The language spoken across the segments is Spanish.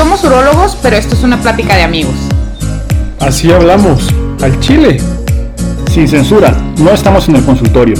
Somos urólogos, pero esto es una plática de amigos. Así hablamos, al chile. Sin censura, no estamos en el consultorio.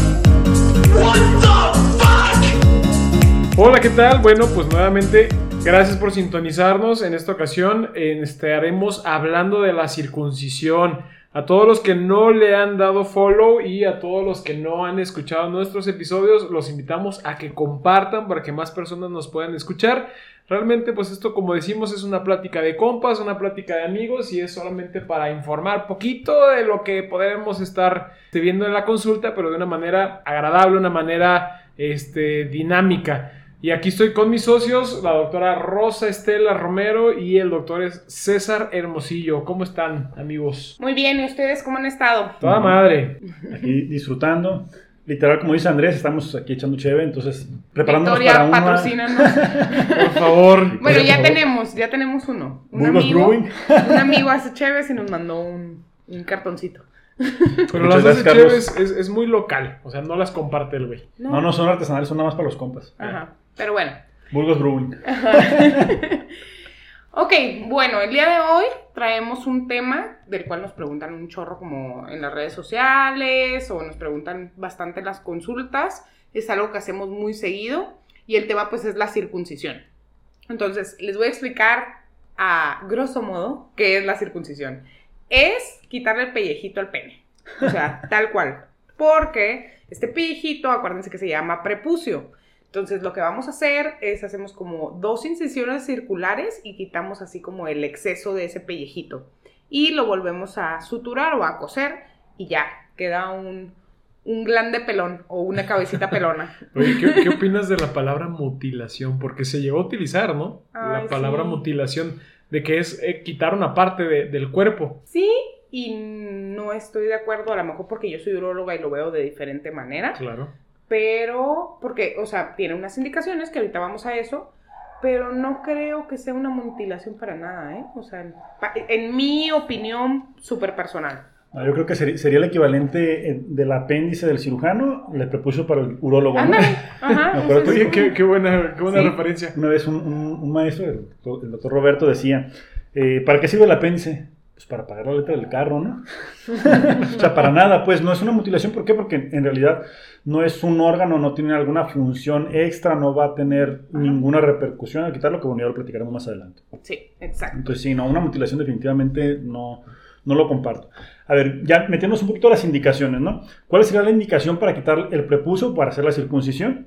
Hola, ¿qué tal? Bueno, pues nuevamente gracias por sintonizarnos. En esta ocasión eh, estaremos hablando de la circuncisión. A todos los que no le han dado follow y a todos los que no han escuchado nuestros episodios, los invitamos a que compartan para que más personas nos puedan escuchar. Realmente, pues esto, como decimos, es una plática de compas, una plática de amigos y es solamente para informar poquito de lo que podemos estar viendo en la consulta, pero de una manera agradable, una manera este, dinámica. Y aquí estoy con mis socios, la doctora Rosa Estela Romero y el doctor César Hermosillo. ¿Cómo están, amigos? Muy bien, ¿y ustedes cómo han estado? Toda madre. Aquí disfrutando. Literal, como dice Andrés, estamos aquí echando chévere, entonces preparándonos Victoria, para una... patrocínanos. Por favor. bueno, por ya favor. tenemos, ya tenemos uno. Un Burgos amigo, Brewing. un amigo hace chéves y nos mandó un, un cartoncito. Pero Muchas las Carlos. es, es, es muy local, o sea, no las comparte el güey. No, no son artesanales, son nada más para los compas. Ajá, pero bueno. Burgos Brewing. Ok, bueno, el día de hoy traemos un tema del cual nos preguntan un chorro como en las redes sociales o nos preguntan bastante en las consultas. Es algo que hacemos muy seguido y el tema pues es la circuncisión. Entonces, les voy a explicar a grosso modo qué es la circuncisión. Es quitarle el pellejito al pene. O sea, tal cual. Porque este pellejito, acuérdense que se llama prepucio. Entonces lo que vamos a hacer es hacemos como dos incisiones circulares y quitamos así como el exceso de ese pellejito. Y lo volvemos a suturar o a coser y ya, queda un, un glande pelón o una cabecita pelona. Oye, ¿qué, qué opinas de la palabra mutilación? Porque se llegó a utilizar, ¿no? Ay, la palabra sí. mutilación, de que es eh, quitar una parte de- del cuerpo. Sí, y no estoy de acuerdo, a lo mejor porque yo soy uróloga y lo veo de diferente manera. Claro. Pero porque, o sea, tiene unas indicaciones que ahorita vamos a eso, pero no creo que sea una mutilación para nada, ¿eh? O sea, en mi opinión súper personal. No, yo creo que sería, sería el equivalente eh, del apéndice del cirujano, le prepuso para el urólogo. ¿no? Ajá. Me acuerdo Oye, qué, qué buena, qué buena Sí. referencia. Una vez un, un- un maestro, el, doctor- el doctor Roberto, decía, eh, ¿para qué sirve el apéndice? Pues para pagar la letra del carro, ¿no? o sea, para nada, pues no es una mutilación. ¿Por qué? Porque en realidad no es un órgano, no tiene alguna función extra, no va a tener ninguna repercusión al quitarlo, que bueno, ya lo platicaremos más adelante. Sí, exacto. Entonces, sí, no, una mutilación definitivamente no, no lo comparto. A ver, ya metemos un poquito las indicaciones, ¿no? ¿Cuál sería la indicación para quitar el prepucio, para hacer la circuncisión?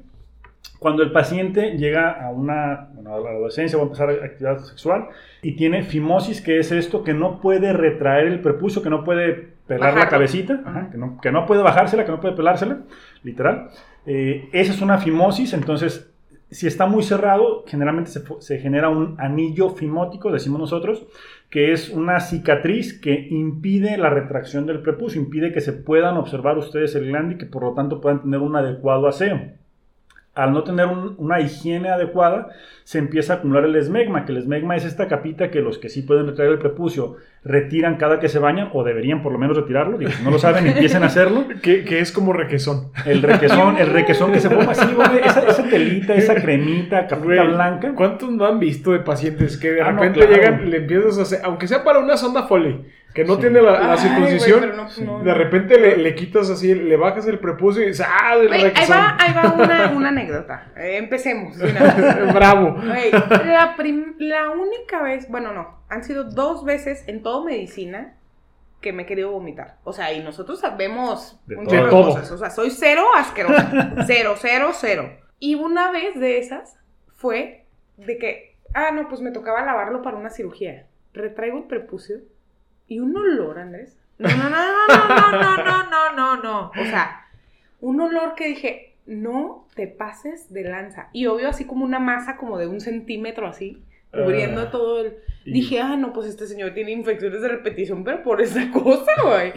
Cuando el paciente llega a una bueno, a la adolescencia, va a empezar actividad sexual y tiene fimosis, que es esto que no puede retraer el prepucio, que no puede pelar la cabecita, ajá, que, no, que no puede bajársela, que no puede pelársela, literal. Eh, esa es una fimosis, entonces si está muy cerrado, generalmente se genera un anillo fimótico, decimos nosotros, que es una cicatriz que impide la retracción del prepucio, impide que se puedan observar ustedes el glande y que por lo tanto puedan tener un adecuado aseo. Al no tener un- una higiene adecuada, se empieza a acumular el esmegma, que el esmegma es esta capita que los que sí pueden retraer el prepucio retiran cada que se bañan, o deberían por lo menos retirarlo, digo, si no lo saben, empiecen a hacerlo. Que, que es como requesón. El requesón, el requesón que se forma así, güey, esa, esa telita, esa cremita, capita Güey, blanca. ¿Cuántos no han visto de pacientes que de Ah, no, repente claro. llegan, le empiezas a hacer, aunque sea para una sonda Foley, que no Sí. tiene la, la circuncisión, no- no- de repente le, le quitas así, le bajas el prepucio y dices, ¡ah, Güey, ahí va, ahí va una, una anécdota. Eh, empecemos. una. Bravo. La, la única vez, bueno, no, han sido dos veces en toda medicina que me he querido vomitar. O sea, y nosotros sabemos De un todo. chorro De todo. cosas. O sea, soy cero asquerosa. cero, cero, cero. Y una vez de esas fue de que, ah, no, pues me tocaba lavarlo para una cirugía. Retraigo el prepucio y un olor, Andrés. No, no, no, no, no, no, no, no, no, no. O sea, un olor que dije, no te pases de lanza. Y obvio, así como una masa como de un centímetro así, cubriendo Ah. todo el... Y- Dije, ah, no, pues este señor tiene infecciones de repetición, pero por esa cosa, güey.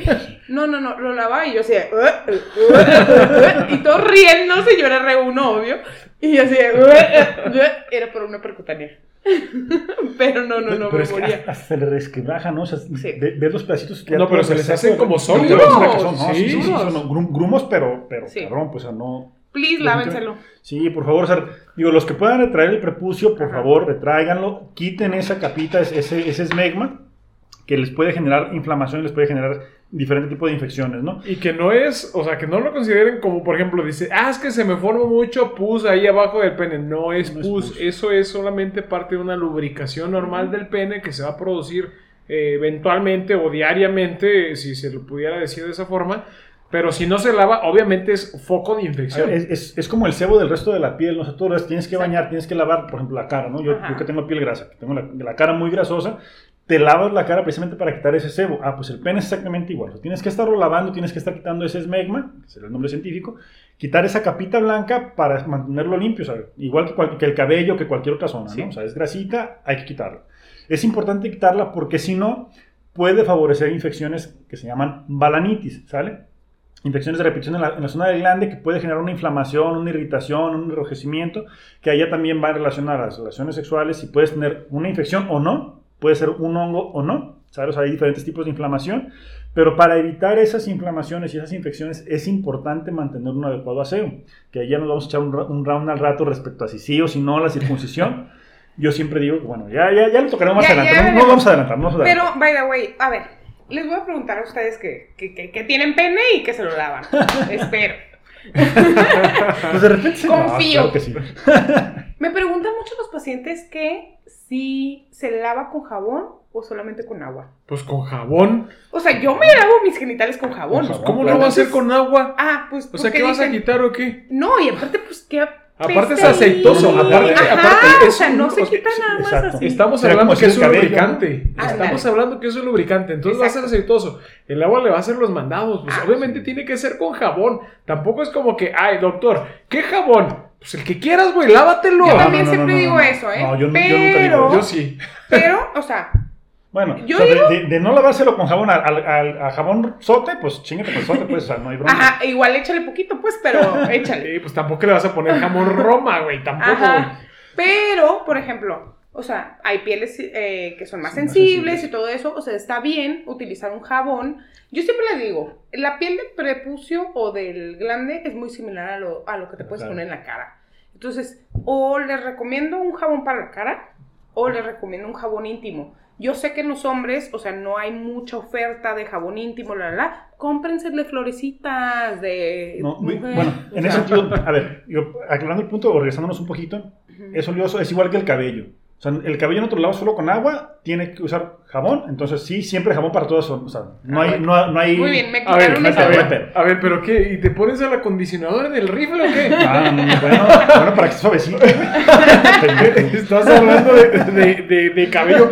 No, no, no, lo lavaba y yo así, de, "Uh, uh, uh, uh", y todo riéndose, yo era re uno, obvio. Y yo "Uh, uh, uh", era por una percutánea. Pero no, no, no, pero me es moría. hasta, hasta se le resquebraja, ¿no? O sea, Sí. ve- los pedacitos que ya No, pero se les hacen como son, no, Sí. sí, sí, son grum- grumos, pero, pero Sí. cabrón, pues o sea, no. Please, lávenselo. Sí, por favor, o sea, digo, los que puedan retraer el prepucio, por Ajá. favor, retráiganlo, quiten esa capita, ese, ese esmegma, que les puede generar inflamación y les puede generar diferente tipo de infecciones, ¿no? Y que no es, o sea, que no lo consideren como, por ejemplo, dice, ah, es que se me forma mucho pus ahí abajo del pene. No es, No es pus, eso es solamente parte de una lubricación normal del pene que se va a producir eh, eventualmente o diariamente, si se lo pudiera decir de esa forma. Pero si no se lava, obviamente es foco de infección. Es, es- es como el sebo del resto de la piel, ¿no? O sea, tú tienes que bañar, tienes que lavar, por ejemplo, la cara, ¿no? Yo, yo que tengo piel grasa, que tengo la, la cara muy grasosa, te lavas la cara precisamente para quitar ese sebo. Ah, pues el pene es exactamente igual. O tienes que estarlo lavando, tienes que estar quitando ese esmegma, que será el nombre científico, quitar esa capita blanca para mantenerlo limpio, o sea, igual que, cual- que el cabello, que cualquier otra zona, Sí. ¿no? O sea, es grasita, hay que quitarla. Es importante quitarla porque si no, puede favorecer infecciones que se llaman balanitis, ¿sale? infecciones de repetición en la, en la zona del glande que puede generar una inflamación, una irritación, un enrojecimiento, que allá también va en relación a las relaciones sexuales y puedes tener una infección o no, puede ser un hongo o no, ¿sabes? O sea, hay diferentes tipos de inflamación, pero para evitar esas inflamaciones y esas infecciones es importante mantener un adecuado aseo, que allá nos vamos a echar un, un round al rato respecto a si sí o si no la circuncisión. Yo siempre digo, que, bueno, ya, ya, ya lo tocaremos más Ya, adelante, ya no, no vamos a adelantar, no vamos a adelantar. Pero, by the way, a ver, les voy a preguntar a ustedes que, que, que- que tienen pene y que se lo lavan. Espero. Pues de repente se Confío. claro que sí. Me preguntan mucho los pacientes que si se lava con jabón o solamente con agua. Pues con jabón. O sea, yo me lavo mis genitales con jabón. Jabón, ¿Cómo claro. lo va a hacer con agua? Ah, pues. O sea, ¿qué vas a quitar o qué? No, y aparte, pues, ¿qué? Aparte es aceitoso, aparte- Ajá, aparte o sea, un- no se quita nada más exacto. así. Estamos hablando que es un cabello, lubricante. ¿no? Estamos hablando que es un lubricante. Entonces va a ser aceitoso. El agua le va a hacer los mandados. Pues Ah, obviamente sí. tiene que ser con jabón. Tampoco es como que, ay, doctor, ¿qué jabón? Pues el que quieras, güey, lávatelo. Yo también no, no, siempre no, digo no. eso, ¿eh? No, yo no- yo pero, nunca digo Yo sí. pero, o sea, Bueno, Yo o sea, de- digo- de, de no lavárselo con jabón a, a- a jabón sote, pues chingate con sote, pues, o sea, no hay bronca. ajá, igual échale poquito, pues, pero échale. Sí, pues tampoco le vas a poner jamón Roma, güey. Tampoco, güey. Ajá. Pero, por ejemplo, o sea, hay pieles eh, que son más Son más sensibles sensibles. y todo eso. O sea, está bien utilizar un jabón. Yo siempre les digo, la piel del prepucio o del glande es muy similar a lo, a lo que te puedes Claro. poner en la cara. Entonces, o les recomiendo un jabón para la cara o les recomiendo un jabón íntimo. Yo sé que en los hombres, o sea, no hay mucha oferta de jabón íntimo, la, la, la. Cómprensele florecitas de No, mujer. bueno, en ese sentido, a ver, yo, aclarando el punto o regresándonos un poquito, es oleoso, es igual que el cabello. O sea, el cabello no te lo lavas solo con agua, tiene que usar jabón, entonces sí, siempre jabón para todas, o sea, no Ah, hay, bueno. no, no hay... Muy bien, me A ver, esa a ver, a ver, pero ¿qué? ¿Y te pones el acondicionador en el rifle o qué? Ah, no, no, bueno, bueno, para que suavecito. Estás hablando de, de- de- de cabello.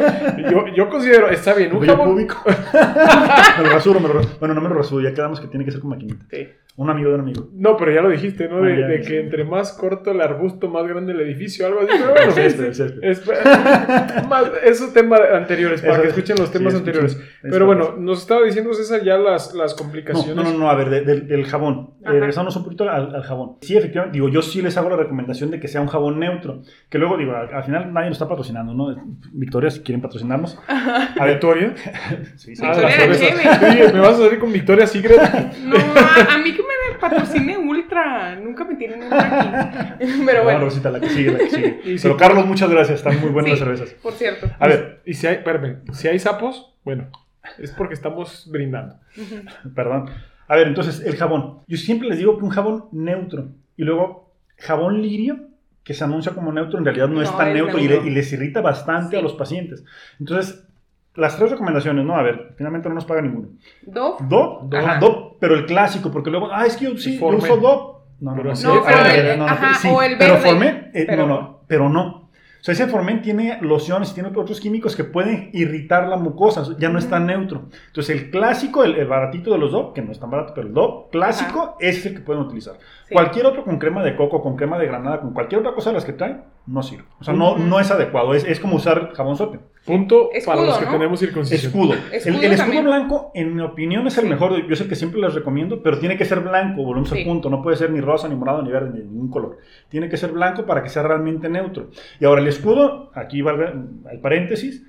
Yo, yo considero, está bien, un Cabello jabón. púbico. me lo rasuro, me lo rasuro. Bueno, no me lo rasuro, ya quedamos que tiene que ser con maquinita. Sí. Un amigo de un amigo. No, pero ya lo dijiste, ¿no? De, Ah, ya, de ya. que entre más corto el arbusto, más grande el edificio, algo así. Pero bueno, El césped, el césped. es, más, esos temas anteriores, para Eso- que escuchen los temas anteriores. Es Pero bueno, nos estaba diciendo César ya las, las No, complicaciones. no, no, no, a ver, de- del- del jabón. Eh, Ajá. regresándonos un poquito al, al jabón. Sí, efectivamente, digo, yo sí les hago la recomendación de que sea un jabón neutro. Que luego, digo, al, al final nadie nos está patrocinando, ¿no? Victoria, si quieren patrocinarnos. A ver, Victoria. sí, sí. Ah, Victoria las. Oye, me vas a salir con Victoria Secret. No, a, a mí que me patrocine Ultra. Nunca me tienen Ultra aquí. Pero No, bueno, Rosita, la que sigue, la que sigue. Sí. Pero Carlos, muchas gracias, están muy buenas Sí. las cervezas. por cierto. A ver, Y si hay, espérame, si hay sapos, bueno, es porque estamos brindando. perdón. A ver, entonces, el jabón. Yo siempre les digo que un jabón neutro. Y luego, jabón lirio, que se anuncia como neutro, en realidad no, es tan es neutro, y, neutro. le- y les irrita bastante Sí. a los pacientes. Entonces, las tres recomendaciones, ¿no? A ver, finalmente no nos paga ninguno. DOP, Dop. ajá, DOP, pero el clásico, porque luego, ah, es que yo sí, yo uso DOP. No, no, Pero no. sí, No, pero el- no, no, ajá, sí, o el Pero verde, Formen, eh, pero- no, no, pero no. O sea, ese Formen tiene lociones, tiene otros químicos que pueden irritar la mucosa, ya no es tan neutro. Entonces, el clásico, el, el baratito de los DOP, que no es tan barato, pero el DOP clásico, es el que pueden utilizar. Sí. Cualquier otro con crema de coco, con crema de granada, con cualquier otra cosa de las que traen, no sirve. O sea, no, Ujú. no es adecuado, es, es como usar jabón sote. Punto Escudo, para los que ¿no? tenemos circuncisión. Escudo. Escudo el, el escudo también. blanco, en mi opinión, es el mejor. Yo sé que siempre les recomiendo, pero tiene que ser blanco, volvemos Sí. al punto. No puede ser ni rosa, ni morado, ni verde, ni ningún color. Tiene que ser blanco para que sea realmente neutro. Y ahora el escudo, aquí valga el paréntesis,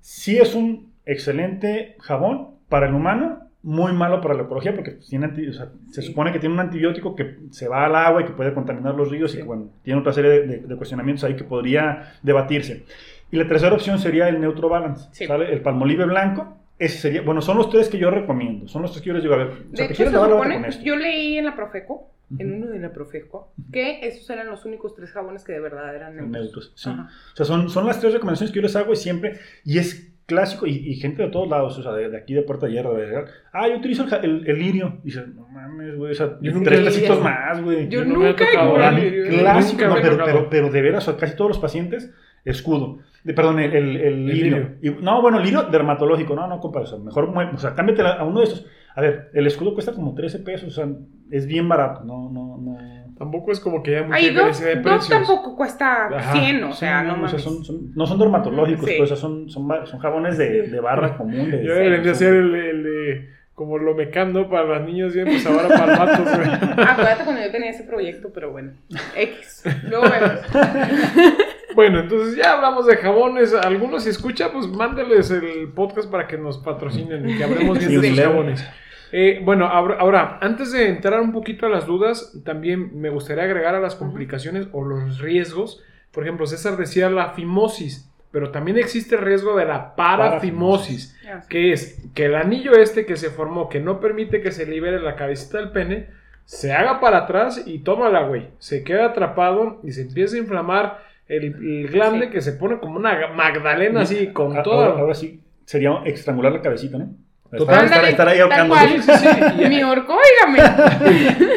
sí es un excelente jabón para el humano, muy malo para la ecología porque tiene anti- o sea, se supone que tiene un antibiótico que se va al agua y que puede contaminar los ríos y que bueno, tiene otra serie de, de- de cuestionamientos ahí que podría debatirse. Y la tercera opción sería el Neutro Balance, Sí. ¿sale? El palmolive blanco. Ese sería, bueno, son los tres que yo recomiendo. Son los tres que yo les digo, a ver, o sea, De te hecho, quieres se supone, con esto. yo leí en la Profeco, en Ujú. uno de la Profeco, que esos eran los únicos tres jabones que de verdad eran neutros. Neutros, sí. Ajá. O sea, son, son las tres recomendaciones que yo les hago y siempre, y es clásico, y, y gente de todos lados, o sea, de, de aquí de Puerta Hierro, de Real. Ah, yo utilizo el, el, el lirio. Y dices, no mames, güey, o sea, Yo tres he pesitos más, güey. Yo no ha nunca mí, lirio, clásico, no, pero, pero, pero de veras, o sea, casi todos los pacientes, escudo. De, perdón, el, el, el lirio. Y- no, bueno, lirio dermatológico. No, no, compadre. O sea, mejor, o sea, cámbiate a uno de estos. A ver, el escudo cuesta como 13 pesos. O sea, es bien barato. No, no, no. Tampoco es como que haya mucha Ahí dos, de dos precios. tampoco cuesta Ajá. 100, o Sí, sea, no, o sea, son, son- no son dermatológicos, Sí. pues, o sea, son, son, son jabones de, de barra común. De, Yo debería de hacer el, el de como lo mecando para las niñas bien, pues ahora para el vato, güey. Acuérdate cuando yo tenía ese proyecto, pero bueno, X. Luego vemos. Bueno, entonces ya hablamos de jabones. Algunos si escucha, pues mándeles el podcast para que nos patrocinen y que hablemos bien Sí, de sus sí. jabones. Eh, bueno, ahora, ahora, antes de entrar un poquito a las dudas, también me gustaría agregar a las complicaciones o los riesgos. Por ejemplo, César decía la fimosis, pero también existe el riesgo de la parafimosis, que es que el anillo este que se formó, que no permite que se libere la cabecita del pene, se haga para atrás y tómala, güey. Se queda atrapado y se empieza a inflamar el, el glande Sí. que se pone como una magdalena así, con Ah, toda... Ahora, ahora sí, sería estrangular la cabecita, ¿no? Total. Estar, ahí ahorcando. Sí, sí, Mi orco, óigame.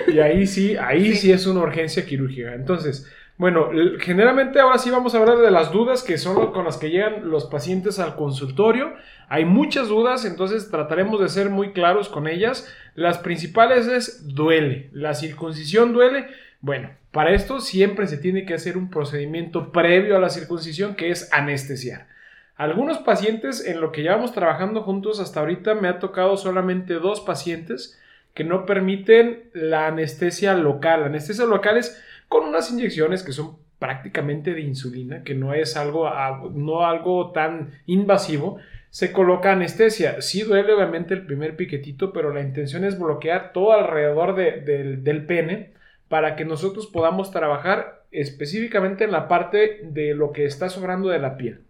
Y ahí sí, ahí sí. Sí. es una urgencia quirúrgica. Entonces, bueno, generalmente ahora sí vamos a hablar de las dudas que son con las que llegan los pacientes al consultorio. Hay muchas dudas, entonces trataremos de ser muy claros con ellas. Las principales es duele. La circuncisión duele. Bueno, para esto siempre se tiene que hacer un procedimiento previo a la circuncisión que es anestesiar. Algunos pacientes, en lo que llevamos trabajando juntos hasta ahorita, me ha tocado solamente dos pacientes que no permiten la anestesia local. La anestesia local es con unas inyecciones que son prácticamente de insulina, que no es algo, a- no algo tan invasivo. Se coloca anestesia. Sí duele obviamente el primer piquetito, pero la intención es bloquear todo alrededor de- del pene para que nosotros podamos trabajar específicamente en la parte de lo que está sobrando de la piel.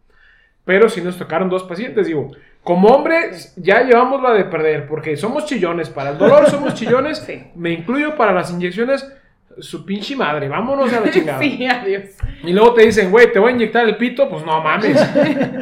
Pero si nos tocaron dos pacientes, digo, como hombres ya llevamos la de perder, porque somos chillones, para el dolor somos chillones, Sí. me incluyo para las inyecciones, su pinche madre, vámonos a la chingada. Sí, adiós. Y luego te dicen, güey, te voy a inyectar el pito, pues no mames.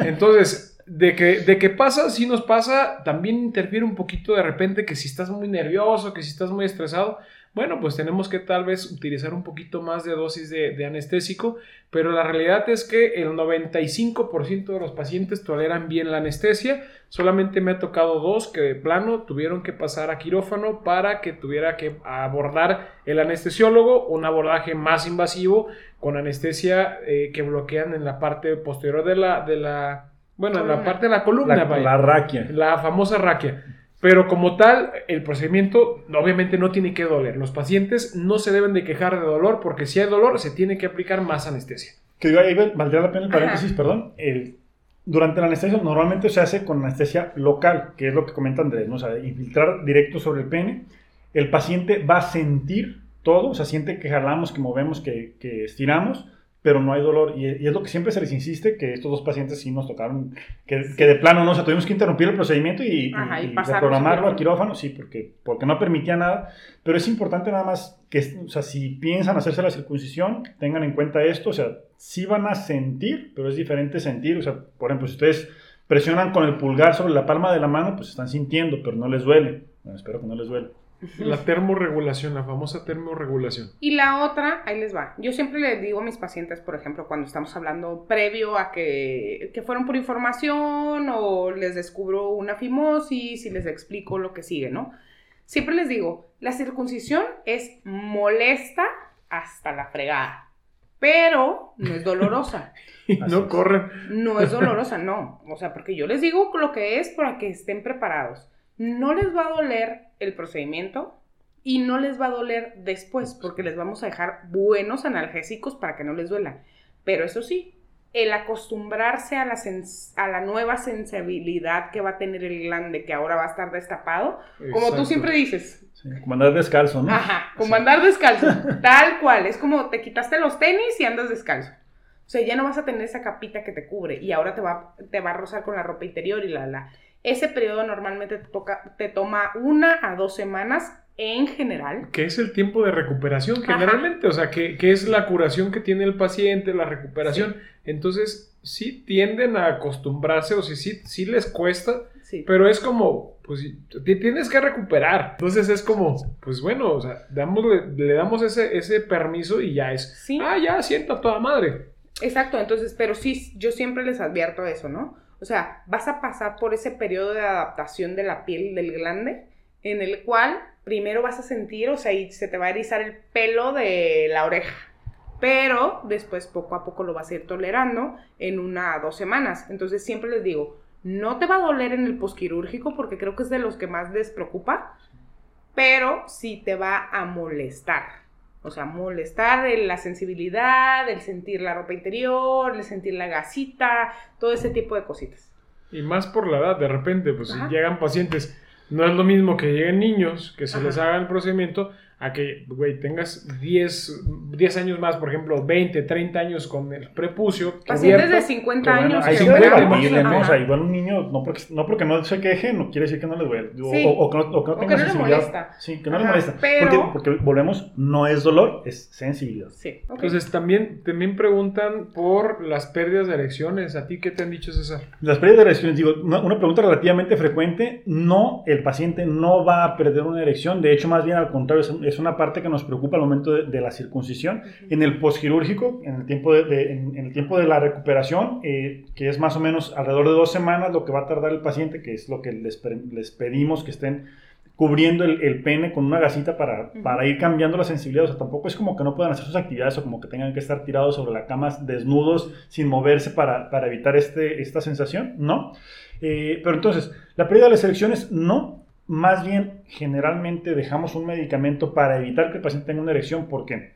Entonces, de que, de que pasa, sí nos pasa, también interfiere un poquito de repente que si estás muy nervioso, que si estás muy estresado, bueno, pues tenemos que tal vez utilizar un poquito más de dosis de, de anestésico, pero la realidad es que el 95% de los pacientes toleran bien la anestesia, solamente me ha tocado dos que de plano tuvieron que pasar a quirófano para que tuviera que abordar el anestesiólogo, un abordaje más invasivo con anestesia eh, que bloquean en la parte posterior de la, de la bueno, en la parte de la columna, La, vaya. la raquia. La famosa raquia. Pero como tal, el procedimiento obviamente no tiene que doler. Los pacientes no se deben de quejar de dolor porque si hay dolor se tiene que aplicar más anestesia. Que digo, ahí valdría la pena el paréntesis, Ajá. perdón. El- durante la anestesia normalmente se hace con anestesia local, que es lo que comenta Andrés, ¿no? O sea, infiltrar directo sobre el pene. El paciente va a sentir todo, o sea, siente que jalamos, que movemos, que, que estiramos, pero no hay dolor. Y, es lo que siempre se les insiste, que estos dos pacientes sí nos tocaron, que, que de plano, ¿no? O sea, tuvimos que interrumpir el procedimiento y, Ajá, y y reprogramarlo a a quirófano, sí, porque, porque no permitía nada. Pero es importante nada más que, o sea, si piensan hacerse la circuncisión, tengan en cuenta esto, o sea, sí van a sentir, pero es diferente sentir, o sea, por ejemplo, si ustedes presionan con el pulgar sobre la palma de la mano, pues están sintiendo, pero no les duele. Bueno, espero que no les duele. La termorregulación, la famosa termorregulación. Y la otra, ahí les va. Yo siempre les digo a mis pacientes, por ejemplo, cuando estamos hablando previo a que, que fueron por información o les descubro una fimosis y les explico lo que sigue, ¿no? Siempre les digo, la circuncisión es molesta hasta la fregada, pero no es dolorosa. No corren. No es dolorosa, no. O sea, porque yo les digo lo que es para que estén preparados. No les va a doler el procedimiento y no les va a doler después, porque les vamos a dejar buenos analgésicos para que no les duela. Pero eso sí, el acostumbrarse a la, a la nueva sensibilidad que va a tener el glande, que ahora va a estar destapado, como tú siempre dices. como andar descalzo, ¿no? Ajá, como andar descalzo, tal cual. Es como te quitaste los tenis y andas descalzo. O sea, ya no vas a tener esa capita que te cubre y ahora te va, te va a rozar con la ropa interior y la, la. Ese periodo normalmente te, toca, te toma una a dos semanas en general. Que es el tiempo de recuperación generalmente, o sea, que, es la curación que tiene el paciente, la recuperación. Entonces, sí tienden a acostumbrarse, o sea, sí, sí les cuesta, pero es como, pues te tienes que recuperar. Entonces es como, pues bueno, o sea, le damos ese, ese permiso y ya es, ah, ya sienta toda madre. Exacto, entonces, pero sí, yo siempre les advierto eso, ¿no? O sea, vas a pasar por ese periodo de adaptación de la piel del glande en el cual primero vas a sentir, o sea, y se te va a erizar el pelo de la oreja. Pero después poco a poco lo vas a ir tolerando en una o dos semanas. Entonces siempre les digo, no te va a doler en el posquirúrgico porque creo que es de los que más les preocupa, pero sí te va a molestar. O sea, molestar la sensibilidad, el sentir la ropa interior, el sentir la gasita, todo ese tipo de cositas. Y más por la edad, de repente, pues si llegan pacientes, no es lo mismo que lleguen niños, que se les haga el procedimiento, a que, güey, tengas 10, 10 años más, por ejemplo, 20, 30 años con el prepucio. Pacientes de 50 años. Hay 50, ¿no? O sea, igual un niño, no porque, no porque no se queje, no quiere decir que no le duele. O, que no, o que no tenga que no Le molesta. Sí, que no le molesta. Pero... Porque, volvemos, no es dolor, es sensibilidad. Sí. Entonces, también, también preguntan por las pérdidas de erecciones. ¿A ti qué te han dicho, César? Las pérdidas de erecciones, digo, una, una pregunta relativamente frecuente. No, el paciente no va a perder una erección. De hecho, más bien al contrario, es es una parte que nos preocupa al momento de, la circuncisión. En el posquirúrgico, en el tiempo de, en, el tiempo de la recuperación, eh, que es más o menos alrededor de dos semanas lo que va a tardar el paciente, que es lo que les, les pedimos que estén cubriendo el, pene con una gasita para, para, ir cambiando la sensibilidad. O sea, tampoco es como que no puedan hacer sus actividades o como que tengan que estar tirados sobre la cama desnudos sin moverse para, para evitar este, esta sensación, ¿no? Eh, pero entonces, la pérdida de las elecciones, no más bien generalmente dejamos un medicamento para evitar que el paciente tenga una erección porque,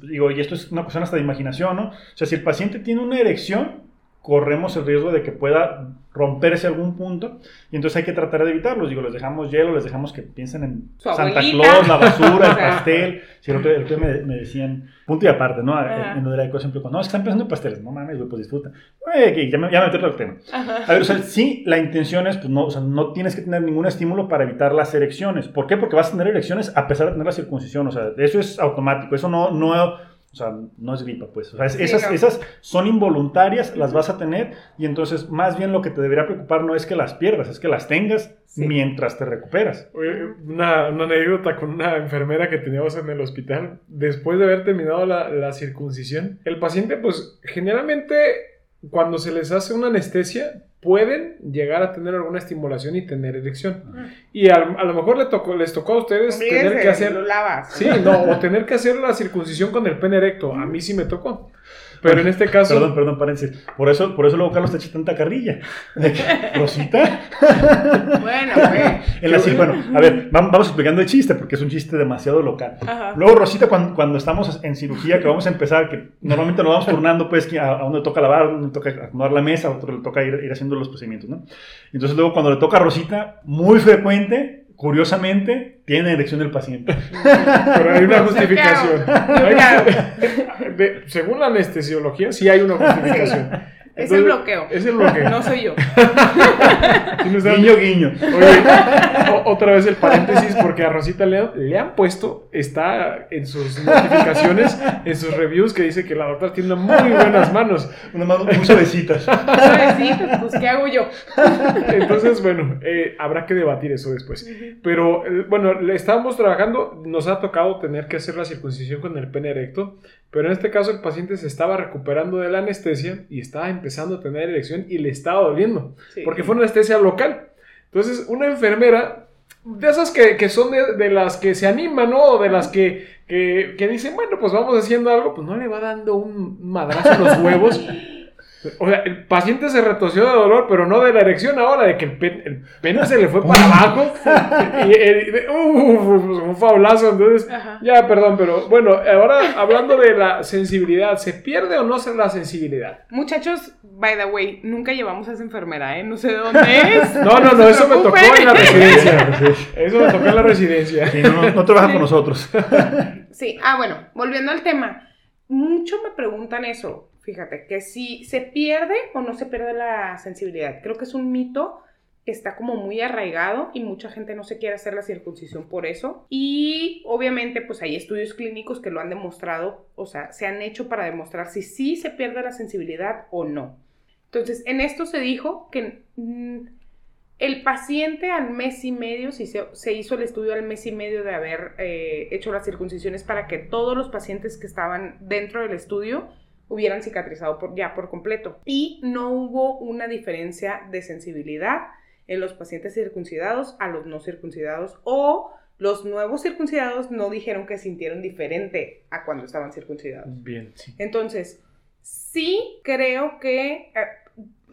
digo, y esto es una cuestión hasta de imaginación, ¿no? O sea, si el paciente tiene una erección, corremos el riesgo de que pueda romperse algún punto y entonces hay que tratar de evitarlos. Digo, les dejamos hielo, les dejamos que piensen en Santa Claus, la basura, el pastel. Si el otro, día me, decían, punto y aparte, ¿no? En lo de la siempre no, están pensando en pasteles, no mames, pues disfruta. ya me, ya me meto el tema. A ver, o sea, sí, la intención es, pues no, o sea, no tienes que tener ningún estímulo para evitar las erecciones. ¿Por qué? Porque vas a tener erecciones a pesar de tener la circuncisión. O sea, eso es automático, eso no, no o sea, no es gripa, pues. O sea, esas, esas son involuntarias, las vas a tener y entonces más bien lo que te debería preocupar no es que las pierdas, es que las tengas mientras te recuperas. Una, una, anécdota con una enfermera que teníamos en el hospital, después de haber terminado la, la circuncisión, el paciente pues generalmente cuando se les hace una anestesia, pueden llegar a tener alguna estimulación y tener erección. Y a, lo mejor les tocó, les tocó a ustedes tener que hacer... Sí, no, o tener que hacer la circuncisión con el pene erecto. A mí sí me tocó. Pero en este caso. Perdón, perdón, paréntesis. Por eso, por eso luego Carlos te echa tanta carrilla. ¿Rosita? bueno, güey. bueno, a ver, vamos explicando el chiste porque es un chiste demasiado local. Luego, Rosita, cuando, cuando, estamos en cirugía, que vamos a empezar, que normalmente nos vamos turnando, pues, a, a uno le toca lavar, a uno le toca acomodar la mesa, a otro le toca ir, ir haciendo los procedimientos, ¿no? Entonces, luego, cuando le toca a Rosita, muy frecuente, curiosamente, tiene erección del paciente. Pero hay una justificación. según la anestesiología, sí hay una justificación es el bloqueo. Es el bloqueo. No soy yo. guiño, guiño. Oye, otra vez el paréntesis, porque a Rosita le, le, han puesto, está en sus notificaciones, en sus reviews, que dice que la doctora tiene muy buenas manos. Una mano muy suavecitas. Suavecitas, pues ¿qué hago yo? Entonces, bueno, eh, habrá que debatir eso después. Pero, eh, bueno, le estábamos trabajando, nos ha tocado tener que hacer la circuncisión con el pene erecto, pero en este caso el paciente se estaba recuperando de la anestesia y estaba empezando a tener erección y le estaba doliendo, porque fue una anestesia local. Entonces, una enfermera, de esas que, son de, las que se animan, ¿no? De las que, que, dicen, bueno, pues vamos haciendo algo, pues no le va dando un madrazo a los huevos. O sea, el paciente se retorció de dolor, pero no de la erección ahora, de que el, pe- el pene se le fue para abajo. y, eh, uf, un faulazo. Entonces, Ajá. ya, perdón, pero bueno, ahora hablando de la sensibilidad, ¿se pierde o no se la sensibilidad? Muchachos, by the way, nunca llevamos a esa enfermera, ¿eh? No sé de dónde es. No, no, no, eso me tocó en la residencia. Eso me tocó en la residencia. Sí, no, no, no trabaja con nosotros. Sí, ah, bueno, volviendo al tema. Mucho me preguntan eso, fíjate, que si se pierde o no se pierde la sensibilidad. Creo que es un mito que está como muy arraigado y mucha gente no se quiere hacer la circuncisión por eso. Y obviamente pues hay estudios clínicos que lo han demostrado, o sea, se han hecho para demostrar si sí se pierde la sensibilidad o no. Entonces, en esto se dijo que mm, el paciente al mes y medio, si se, hizo el estudio al mes y medio de haber eh, hecho las circuncisiones para que todos los pacientes que estaban dentro del estudio hubieran cicatrizado por, ya por completo. Y no hubo una diferencia de sensibilidad en los pacientes circuncidados a los no circuncidados o los nuevos circuncidados no dijeron que sintieron diferente a cuando estaban circuncidados. Bien, sí. Entonces, sí creo que eh,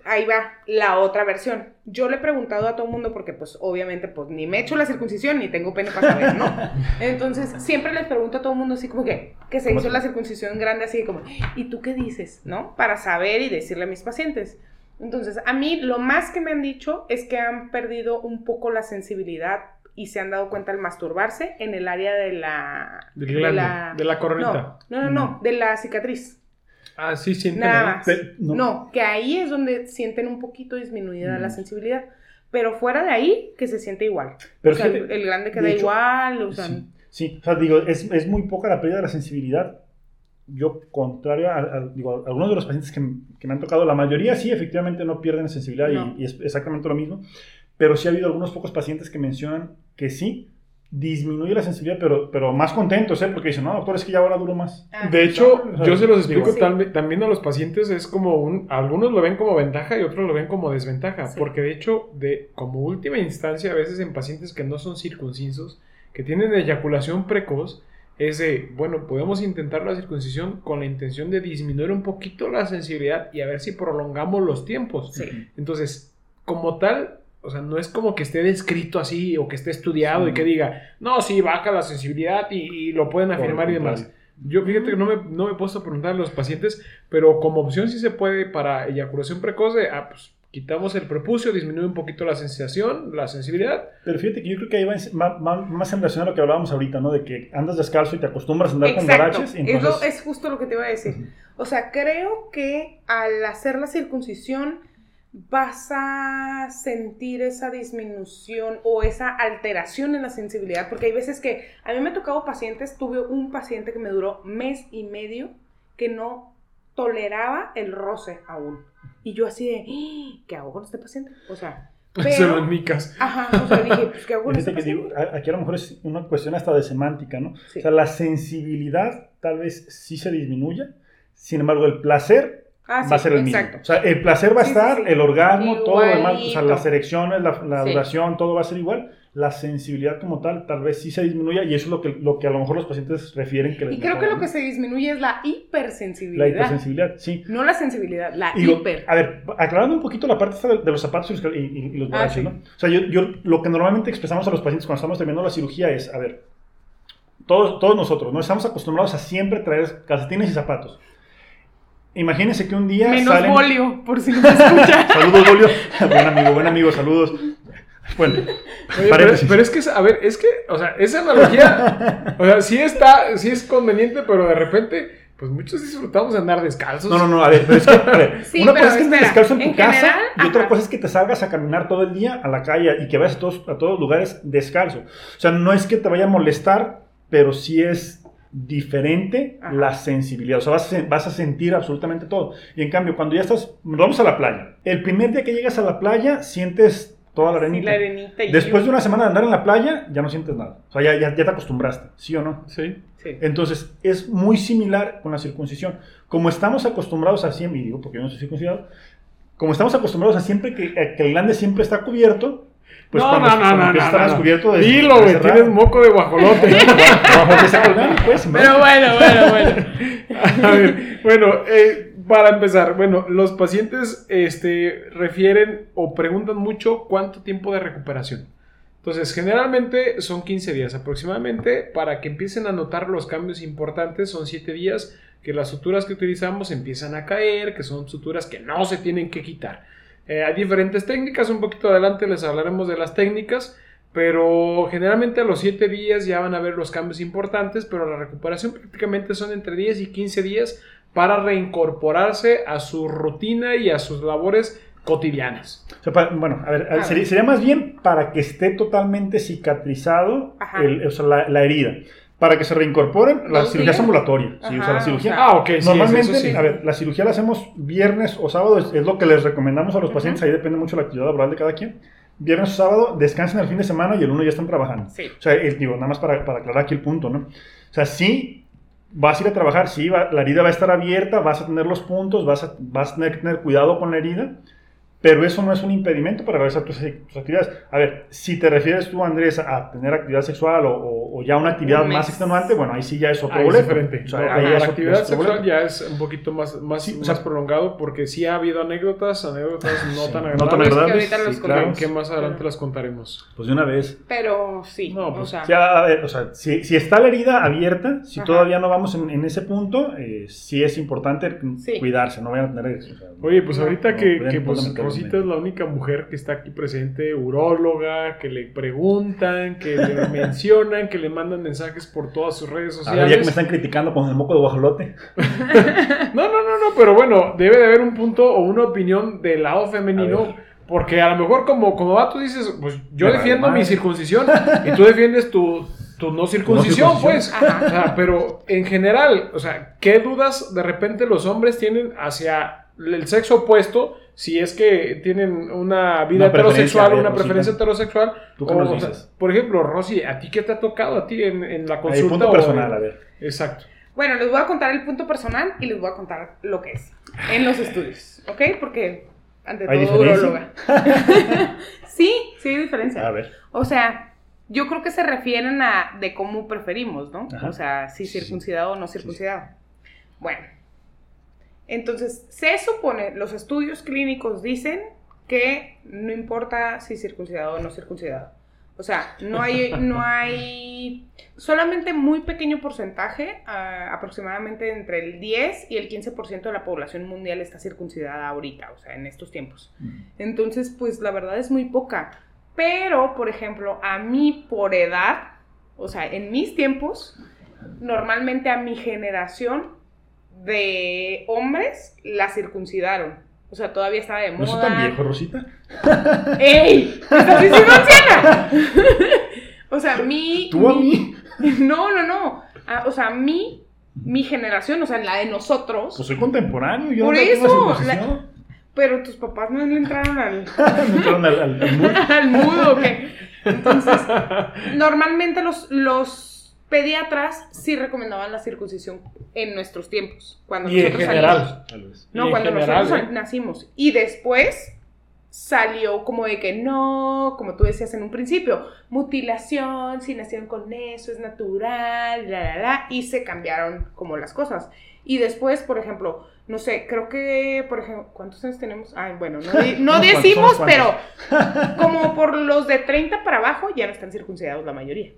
ahí va la otra versión. Yo le he preguntado a todo el mundo porque pues obviamente pues ni me he hecho la circuncisión ni tengo pene para saber, ¿no? Entonces, siempre les pregunto a todo el mundo así como que que se ¿Cómo hizo la circuncisión grande así como, ¿y tú qué dices? ¿no? Para saber y decirle a mis pacientes. Entonces, a mí lo más que me han dicho es que han perdido un poco la sensibilidad y se han dado cuenta al masturbarse en el área de la de la coronita. no, no, no, no, de la cicatriz. Ah, sí, sienten Nada más. Pero, no. no. que ahí es donde sienten un poquito disminuida Mm. la sensibilidad. Pero fuera de ahí, que se siente igual. Pero o sea, fíjate, el, el grande de queda hecho, igual, o sea, Sí, sí, o sea, digo, es, es muy poca la pérdida de la sensibilidad. Yo, contrario a, a- digo, a algunos de los pacientes que, que me han tocado, la mayoría sí, efectivamente no pierden sensibilidad y, es exactamente lo mismo, pero sí ha habido algunos pocos pacientes que mencionan que sí, disminuye la sensibilidad, pero, pero más contentos, ¿eh? Porque dicen, no, doctor, es que ya ahora duro más. Ah, De hecho, o sea, yo se los explico digo- Sí. tam- también a los pacientes, es como un, algunos lo ven como ventaja y otros lo ven como desventaja, Sí. porque de hecho, de, como última instancia, a veces en pacientes que no son circuncisos, que tienen eyaculación precoz, es de, bueno, podemos intentar la circuncisión con la intención de disminuir un poquito la sensibilidad y a ver si prolongamos los tiempos. sí. Entonces, como tal, o sea, no es como que esté descrito así o que esté estudiado Sí. y que diga, no, sí, baja la sensibilidad y, y lo pueden Por afirmar y demás. Yo fíjate que no me, no me he puesto a preguntar a los pacientes, pero como opción sí se puede para eyaculación precoz, de, ah, pues quitamos el prepucio, disminuye un poquito la sensación, la sensibilidad. Pero fíjate que yo creo que ahí va, va más en relación a lo que hablábamos ahorita, ¿no? De que andas descalzo y te acostumbras a andar con Exacto. guaraches. Y Es, lo- entonces, es justo lo que te iba a decir. Ujú. O sea, creo que al hacer la circuncisión vas a sentir esa disminución o esa alteración en la sensibilidad, porque hay veces que a mí me ha tocado pacientes, tuve un paciente que me duró mes y medio que no toleraba el roce aún. Y yo así de, "Ah, ¿qué hago con este paciente? O sea, pero... en micas. Ajá, o sea, dije, pues, ¿qué hago con este que digo, a- aquí a lo mejor es una cuestión hasta de semántica, ¿no? Sí. O sea, la sensibilidad tal vez sí se disminuya, sin embargo, el placer Ah, sí, va a ser el exacto. mismo. O sea, el placer va a estar, sí, sí. el orgasmo, todo lo demás, o sea, Igualito. las erecciones, la, la duración, todo va a ser igual. La sensibilidad como tal tal vez sí se disminuya y eso es lo que, lo que a lo mejor los pacientes refieren que les Y creo que lo que se disminuye es la hipersensibilidad. La hipersensibilidad, sí. No la sensibilidad, la Y hiper. a ver, aclarando un poquito la parte esta de, de los zapatos y los, y- y- los Ah, borrachos, sí. ¿no? O sea, yo, yo lo que normalmente expresamos a los pacientes cuando estamos terminando la cirugía es, a ver, todos, todos nosotros, ¿no? Estamos acostumbrados a siempre traer calcetines y zapatos. Imagínense que un día Menos salen... bolio, por si no se escucha. Saludos, Bolio. buen amigo, buen amigo, saludos. Bueno, Oye, pero, pero es que, a ver, es que, o sea, esa analogía, o sea, sí está, sí es conveniente, pero de repente, pues muchos disfrutamos de andar descalzos. No, no, no, a ver, pero es que, a ver, Sí, una cosa es que andes espera, descalzo en tu en casa general, y otra ajá. cosa es que te salgas a caminar todo el día a la calle y que vayas a todos, a todos lugares descalzo. O sea, no es que te vaya a molestar, pero sí es diferente Ajá. la sensibilidad. O sea, vas a, sen- vas a sentir absolutamente todo. Y en cambio, cuando ya estás, vamos a la playa. El primer día que llegas a la playa, sientes toda la Sí, arenita. la arenita y Después de una semana de andar en la playa, ya no sientes nada. O sea, ya, ya, ya te acostumbraste, ¿sí o no? Sí. Sí. Entonces, es muy similar con la circuncisión. Como estamos acostumbrados a siempre, y digo porque yo no soy circuncidado, como estamos acostumbrados a siempre que, a que el glande siempre está cubierto, pues no, cuando, no, no, no, no, descubierto... es- Dilo, güey, tienes moco de guajolote. Pues, Pero bueno, bueno, bueno. A ver, bueno, eh, Para empezar, bueno, los pacientes este, refieren o preguntan mucho cuánto tiempo de recuperación. Entonces, generalmente son 15 días aproximadamente. Para que empiecen a notar los cambios importantes, son 7 días que las suturas que utilizamos empiezan a caer, que son suturas que no se tienen que quitar. Eh, hay diferentes técnicas, un poquito adelante les hablaremos de las técnicas, pero generalmente a los 7 días ya van a ver los cambios importantes, pero la recuperación prácticamente son entre 10 y 15 días para reincorporarse a su rutina y a sus labores cotidianas. bueno, a ver, sería, más bien para que esté totalmente cicatrizado la, herida. Para que se reincorporen, la cirugía es ambulatoria. o sea, la cirugía. ah, ok, Normalmente, a ver, la cirugía la hacemos viernes o sábado, es, lo que les recomendamos a los pacientes, ahí depende mucho de la actividad laboral de cada quien. Viernes o sábado, descansen el fin de semana y el uno ya están trabajando. Sí. O sea, digo, nada más para, para aclarar aquí el punto, ¿no? O sea, sí vas a ir a trabajar, sí, la herida va a estar abierta, vas a tener los puntos, vas a, vas a tener tener cuidado con la herida, pero eso no es un impedimento para realizar tus, actividades. A ver, si te refieres tú, Andrés, a tener actividad sexual o, ya una actividad más extenuante, bueno, ahí sí ya es otro boleto. diferente. la actividad sexual ya es un poquito más, más, más prolongado porque sí ha habido anécdotas, anécdotas no tan agradables. No tan agradables. Que, claro, que más adelante las contaremos. Pues de una vez. Pero sí, no, pues, o sea. Ya, a ver, o sea si, si, está la herida abierta, si todavía no vamos en, en ese punto, eh, sí es importante cuidarse, no vayan a tener... Oye, pues ahorita que, que pues, Rosita es la única mujer que está aquí presente, uróloga, que le preguntan, que le mencionan, que le mandan mensajes por todas sus redes sociales. ya que me están criticando con el moco de guajolote. no, no, no, no, pero bueno, debe de haber un punto o una opinión del lado femenino. Porque a lo mejor como, como va, tú dices, pues yo defiendo mi circuncisión y tú defiendes tu, tu no circuncisión, pues. Pero en general, o sea, ¿qué dudas de repente los hombres tienen hacia el sexo opuesto si es que tienen una vida heterosexual, una preferencia heterosexual. ¿Tú qué nos dices? por ejemplo, Rosy, ¿a ti qué te ha tocado a ti en, la consulta? El punto personal, a ver. Exacto. Bueno, les voy a contar el punto personal y les voy a contar lo que es en los estudios, ¿ok? Porque ante todo urologa. sí, sí hay diferencia. A ver. O sea, yo creo que se refieren a de cómo preferimos, ¿no? O sea, si circuncidado o no circuncidado. Bueno, entonces, se supone, los estudios clínicos dicen que no importa si circuncidado o no circuncidado. O sea, no hay, no hay, solamente muy pequeño porcentaje, aproximadamente entre el 10 y el 15% de la población mundial está circuncidada ahorita, o sea, en estos tiempos. Entonces, pues la verdad es muy poca. Pero, por ejemplo, a mí por edad, o sea, en mis tiempos, normalmente a mi generación de hombres la circuncidaron. O sea, todavía estaba de moda. ¿No es tan viejo, Rosita? ¡Ey! ¿Estás diciendo anciana? o sea, mi... ¿Tú a mí? No, no, no. Ah, o sea, mi, mi generación, o sea, la de nosotros... Pues soy contemporáneo, yo Por no eso, Pero tus papás no le entraron al... no entraron al, al, al mudo. al mudo, ¿ok? Entonces, normalmente los, los pediatras sí recomendaban la circuncisión en nuestros tiempos. Cuando y nosotros en general, No, cuando nosotros ¿eh? nacimos. Y después salió como de que no, como tú decías en un principio, mutilación, si nacieron con eso, es natural, la, la, la, y se cambiaron como las cosas. Y después, por ejemplo, no sé, creo que, por ejemplo, ¿cuántos años tenemos? Ay, bueno, no, decimos, pero como por los de 30 para abajo ya no están circuncidados la mayoría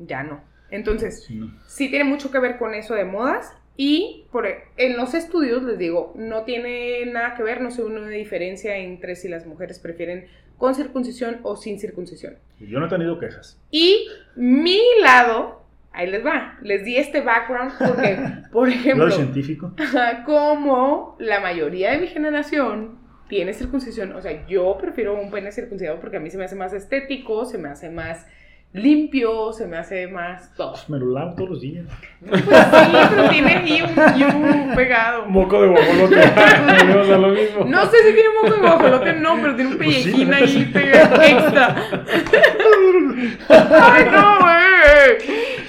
ya no. Entonces, sí, tiene mucho que ver con eso de modas y por, e, en los estudios, les digo, no tiene nada que ver, no se una diferencia entre si las mujeres prefieren con circuncisión o sin circuncisión. Yo no he tenido quejas. Y mi lado, ahí les va, les di este background porque, por ejemplo, ¿Lo científico? como la mayoría de mi generación tiene circuncisión, o sea, yo prefiero un pene circuncidado porque a mí se me hace más estético, se me hace más limpio, se me hace más todo. me lo lavo todos los días. Pues sí, pero tiene ahí un pegado. Moco de guajolote. lo mismo. No sé si tiene moco de guajolote, no, pero tiene un pues pellejín ahí pegado extra. Ay, no, güey.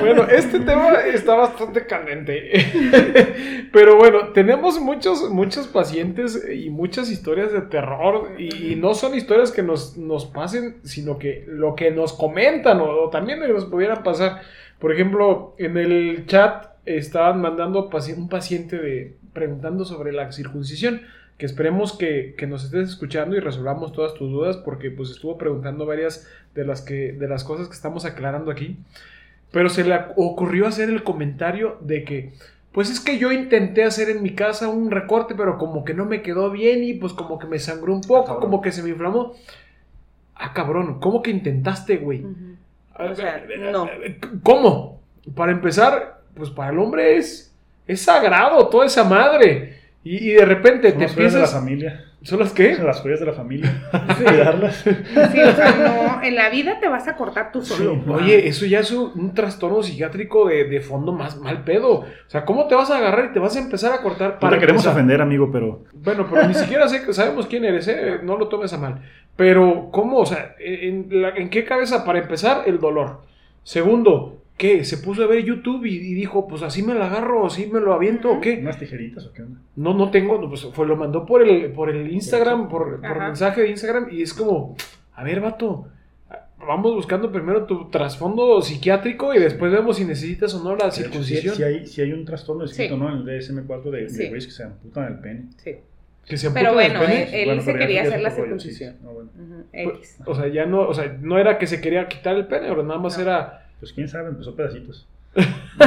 Bueno, este tema está bastante candente. Pero bueno, tenemos muchos, muchos pacientes y muchas historias de terror. Y, no son historias que nos, nos pasen, sino que lo que nos comentan o, también lo que nos pudiera pasar. Por ejemplo, en el chat estaban mandando un paciente de, preguntando sobre la circuncisión. Que esperemos que, que nos estés escuchando y resolvamos todas tus dudas, porque pues estuvo preguntando varias de las, que, de las cosas que estamos aclarando aquí. Pero se le ocurrió hacer el comentario de que, pues es que yo intenté hacer en mi casa un recorte, pero como que no me quedó bien y pues como que me sangró un poco, cabrón. como que se me inflamó. Ah, cabrón, ¿cómo que intentaste, güey? O sea, no. ¿Cómo? Para empezar, pues para el hombre es, es sagrado toda esa madre. Y, y de repente Son te las joyas de la empiezas... familia. ¿Son las qué? Son las joyas de la familia. Cuidarlas. Sí, o sea, no, en la vida te vas a cortar tú solo. Sí. Oye, eso ya es un, trastorno psiquiátrico de, de fondo más mal pedo. O sea, ¿cómo te vas a agarrar y te vas a empezar a cortar No te queremos empezar? ofender, amigo, pero Bueno, pero ni siquiera sé, sabemos quién eres, ¿eh? No lo tomes a mal. Pero, ¿cómo? O sea, ¿en, la- en qué cabeza? Para empezar, el dolor. Segundo, ¿qué? Se puso a ver YouTube y, y dijo, pues así me la agarro, así me lo aviento, ¿o qué? unas tijeritas o qué onda. No, no tengo, no, pues fue, lo mandó por el, por el Instagram, por, por mensaje de Instagram, y es como, a ver, vato, vamos buscando primero tu trasfondo psiquiátrico y después vemos si necesitas o no la De hecho, circuncisión. Sí, sí hay, sí hay un trastorno escrito, Sí. ¿no? En el DSM-4 de, de Sí. güeyes que se amputan el pene. Sí. Que se Pero amputan el bueno, eh, Él Bueno, se quería hacer la circuncisión. sí. No, bueno. Ujú, Pues, X. O sea, ya no, o sea, no era que se quería quitar el pene, pero nada más No. era. Pues quién sabe, empezó pedacitos.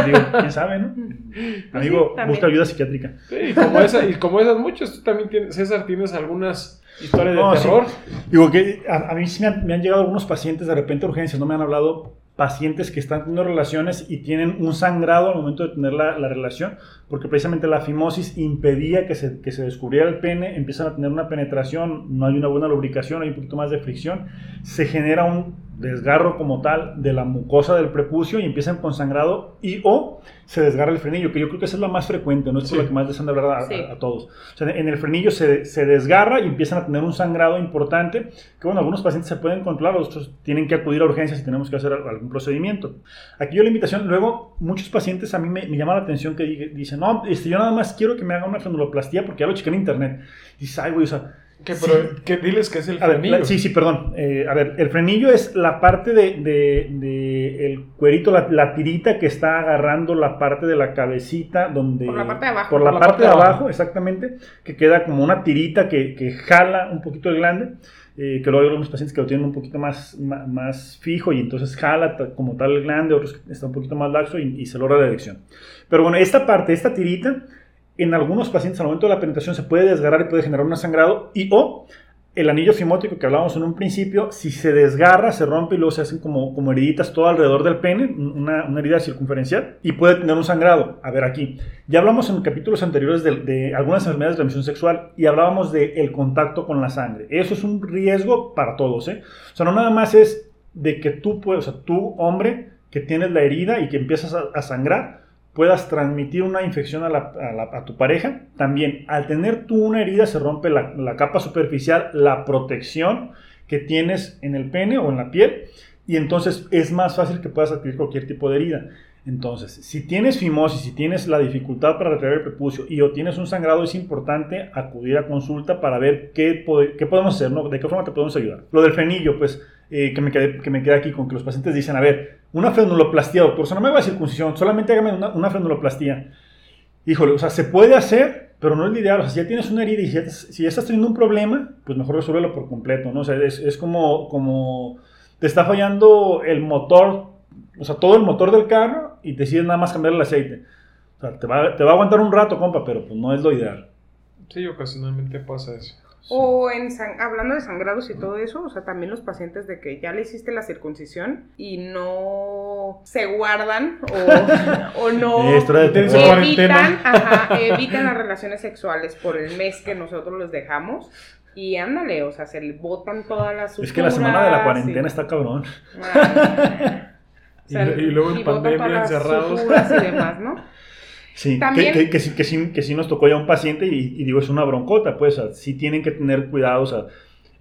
Digo, quién sabe, ¿no? Amigo, también. busca ayuda psiquiátrica. Sí, y como, esa, y como esas muchas, tú también tienes, César, tienes algunas historias de No, sí. terror. Digo que a, a mí sí me han, me han llegado algunos pacientes de repente a urgencias, no me han hablado pacientes que están teniendo relaciones y tienen un sangrado al momento de tener la, la relación, porque precisamente la fimosis impedía que se, que se descubriera el pene, empiezan a tener una penetración, no hay una buena lubricación, hay un poquito más de fricción, se genera un desgarro como tal de la mucosa del prepucio y empiezan con sangrado y o se desgarra el frenillo, que yo creo que esa es la más frecuente, no es por Sí. la que más les han de hablar a, a- Sí. a todos. O sea, en el frenillo se, se desgarra y empiezan a tener un sangrado importante, que bueno, algunos pacientes se pueden controlar, otros tienen que acudir a urgencias y tenemos que hacer al- algún procedimiento. Aquí yo la invitación, luego muchos pacientes a mí me, me llama la atención que di- dicen, no, este, yo nada más quiero que me haga una frenuloplastia porque ya lo chequé en internet. Dices, ay, güey, o sea, Que, Sí. pero, que diles que es el a ver, frenillo. la- sí, sí, perdón. Eh, a ver, el frenillo es la parte de, de- de el cuerito, la, la tirita que está agarrando la parte de la cabecita donde... Por la parte de abajo. Por la, Por la parte, parte de abajo, abajo. exactamente, que queda como una tirita que, que jala un poquito el glande, eh, que luego hay algunos pacientes que lo tienen un poquito más, ma- más, fijo y entonces jala como tal el glande, otros que está un poquito más laxo y, y se logra la erección. Pero bueno, esta parte, esta tirita, en algunos pacientes al momento de la penetración se puede desgarrar y puede generar un sangrado y o el anillo fimótico que hablábamos en un principio, si se desgarra, se rompe y luego se hacen como, como heriditas todo alrededor del pene, una, una herida circunferencial, y puede tener un sangrado. A ver aquí, ya hablamos en capítulos anteriores de, algunas enfermedades de transmisión sexual y hablábamos del el contacto con la sangre. Eso es un riesgo para todos, ¿eh? O sea, no nada más es de que tú puedes, o tú, hombre, que tienes la herida y que empiezas a sangrar, puedas transmitir una infección a, la- a tu pareja. También, al tener tú una herida, se rompe la, la capa superficial, la protección que tienes en el pene o en la piel, y entonces es más fácil que puedas adquirir cualquier tipo de herida. Entonces, si tienes fimosis, si tienes la dificultad para retraer el prepucio y o tienes un sangrado, es importante acudir a consulta para ver qué, qué podemos hacer, ¿no? de qué forma te podemos ayudar. Lo del frenillo, pues, eh, que, me quedé, que me quedé aquí con que los pacientes dicen, a ver, una frenuloplastia, doctor, o sea, no me haga circuncisión, solamente hágame una, una frenuloplastia. Híjole, o sea, se puede hacer, pero no es ideal. O sea, si ya tienes una herida y si ya, si ya estás teniendo un problema, pues mejor resuélvelo por completo, ¿no? O sea, es, es como, como te está fallando el motor, o sea, todo el motor del carro y decides nada más cambiar el aceite. O sea, te va, te va a aguantar un rato, compa, pero pues no es lo ideal. Sí, ocasionalmente pasa eso. O en san- hablando de sangrados y todo eso, o sea, también los pacientes de que ya le hiciste la circuncisión y no se guardan o, o no evitan, ajá, evitan las relaciones sexuales por el mes que nosotros les dejamos. Y ándale, o sea, se le botan todas las Es que la semana de la suturas cuarentena y- está cabrón. Ah, Y lo- y luego en pandemia encerrados. y demás, ¿no? Sí, También- que, que, que sí, que, sí, que sí nos tocó ya un paciente y, y digo, es una broncota, pues, o sea, sí tienen que tener cuidado, o sea,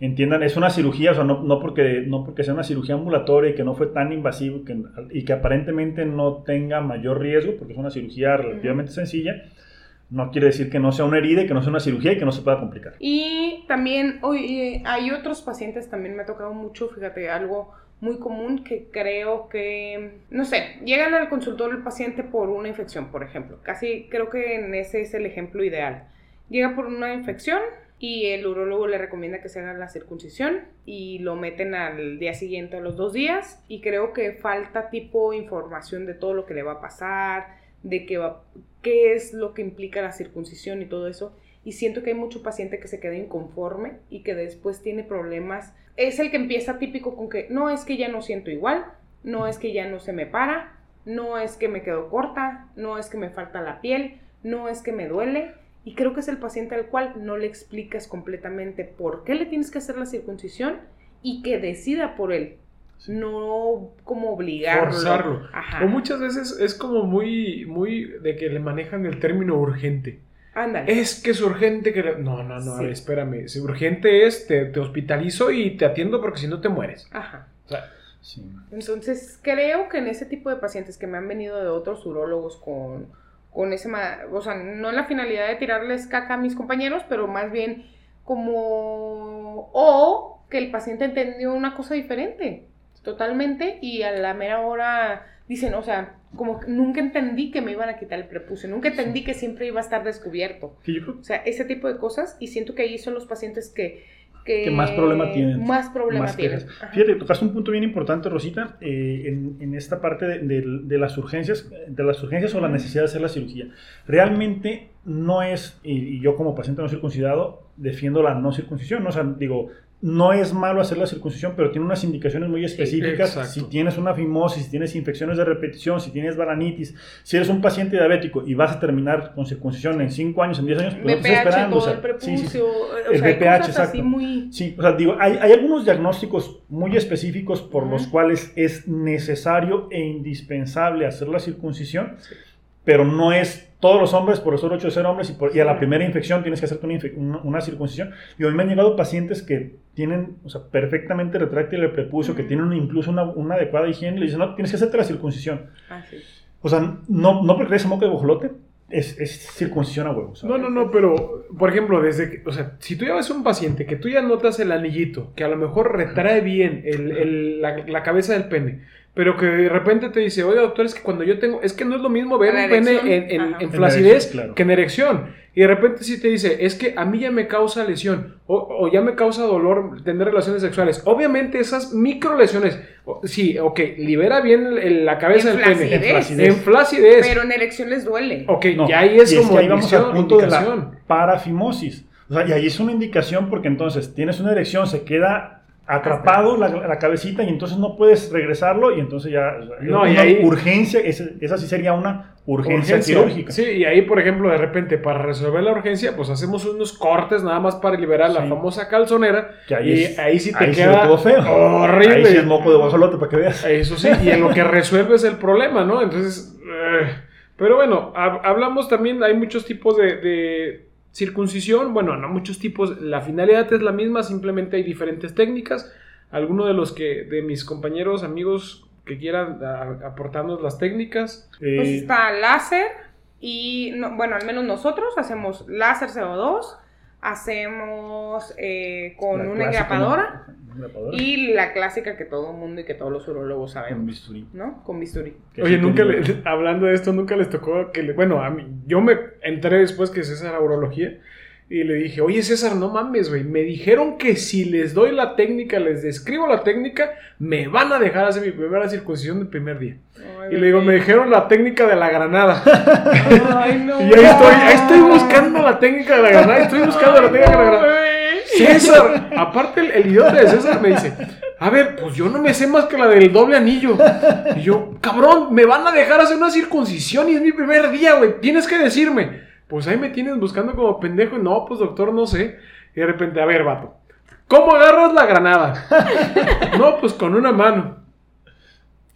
entiendan, es una cirugía, o sea, no, no, porque, no porque sea una cirugía ambulatoria y que no fue tan invasivo que, y que aparentemente no tenga mayor riesgo, porque es una cirugía relativamente sencilla, no quiere decir que no sea una herida y que no sea una cirugía y que no se pueda complicar. Y también, oye, hay otros pacientes, también me ha tocado mucho, fíjate, algo muy común que creo que, no sé, llegan al consultorio el paciente por una infección, por ejemplo. Casi creo que ese es el ejemplo ideal. Llega por una infección y el urólogo le recomienda que se haga la circuncisión y lo meten al día siguiente a los dos días y creo que falta tipo información de todo lo que le va a pasar, de qué, va, qué es lo que implica la circuncisión y todo eso. Y siento que hay mucho paciente que se queda inconforme y que después tiene problemas. Es el que empieza típico con que no es que ya no siento igual, no es que ya no se me para, no es que me quedo corta, no es que me falta la piel, no es que me duele. Y creo que es el paciente al cual no le explicas completamente por qué le tienes que hacer la circuncisión y que decida por él. No como obligarlo. Forzarlo. O muchas veces es como muy, muy de que le manejan el término urgente. Ándale. Es que es urgente que... No, no, no, a ver, espérame. Si urgente es, te, te, hospitalizo y te atiendo porque si no te mueres. Ajá. O sea, sí. Entonces, creo que en ese tipo de pacientes que me han venido de otros urólogos con, con ese... O sea, no en la finalidad de tirarles caca a mis compañeros, pero más bien como... O que el paciente entendió una cosa diferente totalmente y a la mera hora dicen, o sea, como nunca entendí que me iban a quitar el prepucio, nunca entendí que siempre iba a estar descubierto. O sea, ese tipo de cosas y siento que ahí son los pacientes que... Que, más problema tienen. Más problema tienen. Fíjate, tocaste un punto bien importante, Rosita, eh, en, en, esta parte de, de, de, las urgencias, de las urgencias o la necesidad de hacer la cirugía. Realmente no es, y, y yo como paciente no circuncidado, defiendo la no circuncisión, ¿no? o sea, digo, no es malo hacer la circuncisión, pero tiene unas indicaciones muy específicas. si tienes una fimosis, si tienes infecciones de repetición, si tienes balanitis, si eres un paciente diabético y vas a terminar con circuncisión en 5 años, en 10 años, pues no esperando. Todo el prepucio, el BPH, exacto. Sí, o sea, digo, hay, hay, algunos diagnósticos muy específicos por los cuales es necesario e indispensable hacer la circuncisión, pero no es todos los hombres por el solo hecho de ser hombres y, por, y a la primera infección tienes que hacerte una, una, circuncisión. Y a mí me han llegado pacientes que tienen, o sea, perfectamente retráctil el prepucio, que tienen incluso una, una, adecuada higiene, y le dicen, no, tienes que hacerte la circuncisión. Ah, sí. O sea, no, no porque esa moca de bojolote, es, es, circuncisión a huevos. No, no, no, pero, por ejemplo, desde que, o sea, si tú ya ves un paciente que tú ya notas el anillito, que a lo mejor retrae bien el, el, la, la, cabeza del pene, pero que de repente te dice, oye doctor, es que cuando yo tengo, es que no es lo mismo ver un pene en, en, en flacidez claro. que en erección. Y de repente sí te dice, es que a mí ya me causa lesión o, o ya me causa dolor tener relaciones sexuales. Obviamente esas micro lesiones, sí, ok, libera bien el, el, la cabeza del pene. En flacidez. En flacidez. Pero en erección les duele. Ok, no, ya ahí es como es que ahí vamos al punto de la parafimosis. O sea, y ahí es una indicación porque entonces tienes una erección, se queda atrapado la, la, cabecita y entonces no puedes regresarlo y entonces ya no, una y ahí, urgencia esa, esa, sí sería una urgencia, urgencia, quirúrgica. Sí y ahí por ejemplo de repente para resolver la urgencia pues hacemos unos cortes nada más para liberar sí. la famosa calzonera que ahí y es, ahí sí te ahí queda todo feo. horrible. Ahí sí es moco de guajolote para que veas. Eso sí y en lo que resuelves el problema no entonces eh, pero bueno hab hablamos también hay muchos tipos de, de Circuncisión, bueno, no muchos tipos, la finalidad es la misma, simplemente hay diferentes técnicas. Alguno de los que, de mis compañeros, amigos que quieran a, aportarnos las técnicas. Eh... Pues está láser y, no, bueno, al menos nosotros hacemos láser CO2, hacemos eh, con la una engrapadora. Y la clásica que todo el mundo y que todos los urologos saben. Con bisturí. ¿No? Con bisturí. Oye, nunca le, hablando de esto, nunca les tocó que, le, bueno, a mí, yo me enteré después que César era urología y le dije, oye César, no mames, güey, me dijeron que si les doy la técnica, les describo la técnica, me van a dejar hacer mi primera circuncisión del primer día. Ay, y le digo, me dijeron la técnica de la granada. Ay, no. y ahí estoy, ahí estoy buscando la técnica de la granada, estoy buscando la técnica de la granada. César, aparte el, el, idiota de César me dice, a ver, pues yo no me sé más que la del doble anillo. Y yo, cabrón, me van a dejar hacer una circuncisión y es mi primer día, güey, tienes que decirme. Pues ahí me tienes buscando como pendejo no, pues doctor, no sé. Y de repente, a ver, vato, ¿cómo agarras la granada? no, pues con una mano.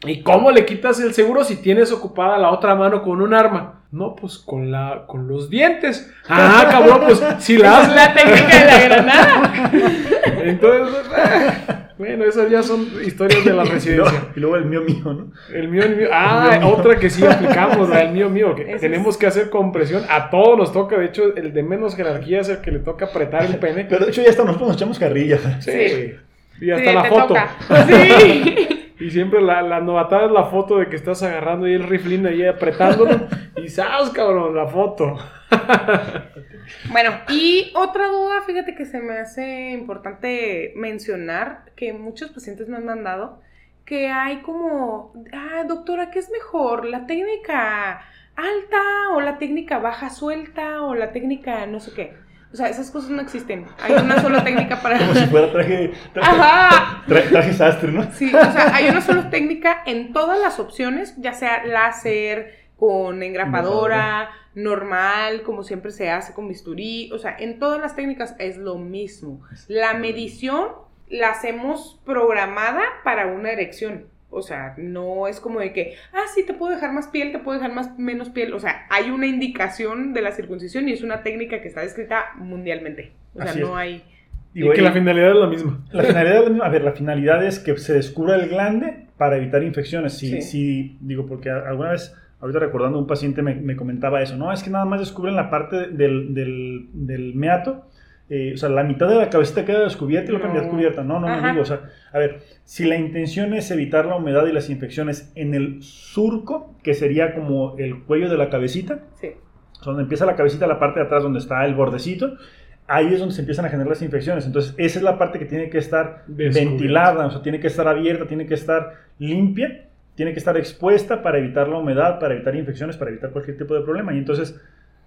¿Y cómo le quitas el seguro si tienes ocupada la otra mano con un arma? No, pues con la con los dientes. Ah, cabrón, pues si la haces la técnica de la granada. Entonces, bueno, esas ya son historias de la residencia. Y luego el mío mío, ¿no? El mío, el mío. Ah, el mío otra que sí aplicamos, la del mío mío, que Eso tenemos es... que hacer compresión. A todos nos toca, de hecho, el de menos jerarquía es el que le toca apretar el pene. Pero de hecho ya hasta nosotros nos echamos carrilla. Sí. sí. Y hasta Sí, la te foto. toca. Sí. Y siempre la, la novatada es la foto de que estás agarrando ahí el riflín ahí apretándolo. y ¡sabes, cabrón! La foto. Bueno, y otra duda, fíjate que se me hace importante mencionar que muchos pacientes me han mandado que hay como, ah, doctora, ¿qué es mejor? ¿La técnica alta o la técnica baja suelta o la técnica no sé qué? O sea, esas cosas no existen. Hay una sola técnica para... Como si fuera traje, traje, Ajá. tra- traje sastre, ¿no? Sí, o sea, hay una sola técnica en todas las opciones, ya sea láser, con engrapadora, normal, como siempre se hace con bisturí, o sea, en todas las técnicas es lo mismo. La medición la hacemos programada para una erección. O sea, no es como de que, ah, sí, te puedo dejar más piel, te puedo dejar más, menos piel. O sea, hay una indicación de la circuncisión y es una técnica que está descrita mundialmente. O sea, Así no es. hay... Y que la finalidad es la misma. La finalidad, a ver, la finalidad es que se descubra el glande para evitar infecciones. Si, Sí. si- digo, porque alguna vez, ahorita recordando, un paciente me, me comentaba eso, no, es que nada más descubren la parte del, del, del meato, eh, o sea, la mitad de la cabecita queda descubierta y la otra No. mitad descubierta. No, no, no Ajá. digo, o sea, a ver, si la intención es evitar la humedad y las infecciones en el surco, que sería como el cuello de la cabecita, Sí. donde empieza la cabecita, la parte de atrás donde está el bordecito, ahí es donde se empiezan a generar las infecciones. Entonces, esa es la parte que tiene que estar ventilada, o sea, tiene que estar abierta, tiene que estar limpia, tiene que estar expuesta para evitar la humedad, para evitar infecciones, para evitar cualquier tipo de problema. Y entonces,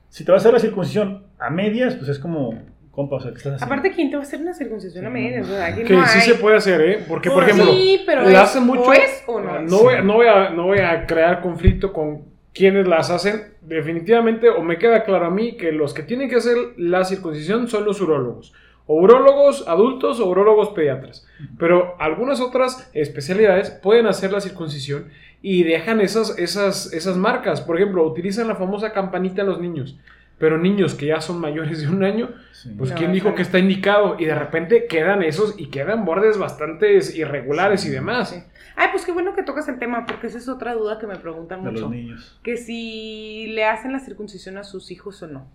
si te vas a hacer la circuncisión a medias, pues es como, compa, o sea, ¿qué estás haciendo? Aparte, ¿quién te va a hacer una circuncisión a medias? no. O sea, aquí Que no sí hay. se puede hacer, ¿eh? Porque, por ejemplo, sí, pero la es- hace mucho. ¿o es o no es? No voy, no, voy a, no voy a crear conflicto con quienes las hacen. Definitivamente, o me queda claro a mí que los que tienen que hacer la circuncisión son los urólogos. O urólogos adultos o urólogos pediatras. Pero algunas otras especialidades pueden hacer la circuncisión y dejan esas, esas, esas marcas. Por ejemplo, utilizan la famosa campanita en los niños. Pero niños que ya son mayores de un año, Sí. pues No, quién dijo que está indicado y de repente quedan esos y quedan bordes bastante irregulares y demás. Sí. Ay, pues qué bueno que tocas el tema, porque esa es otra duda que me preguntan de mucho. los niños. Que si le hacen la circuncisión a sus hijos o no.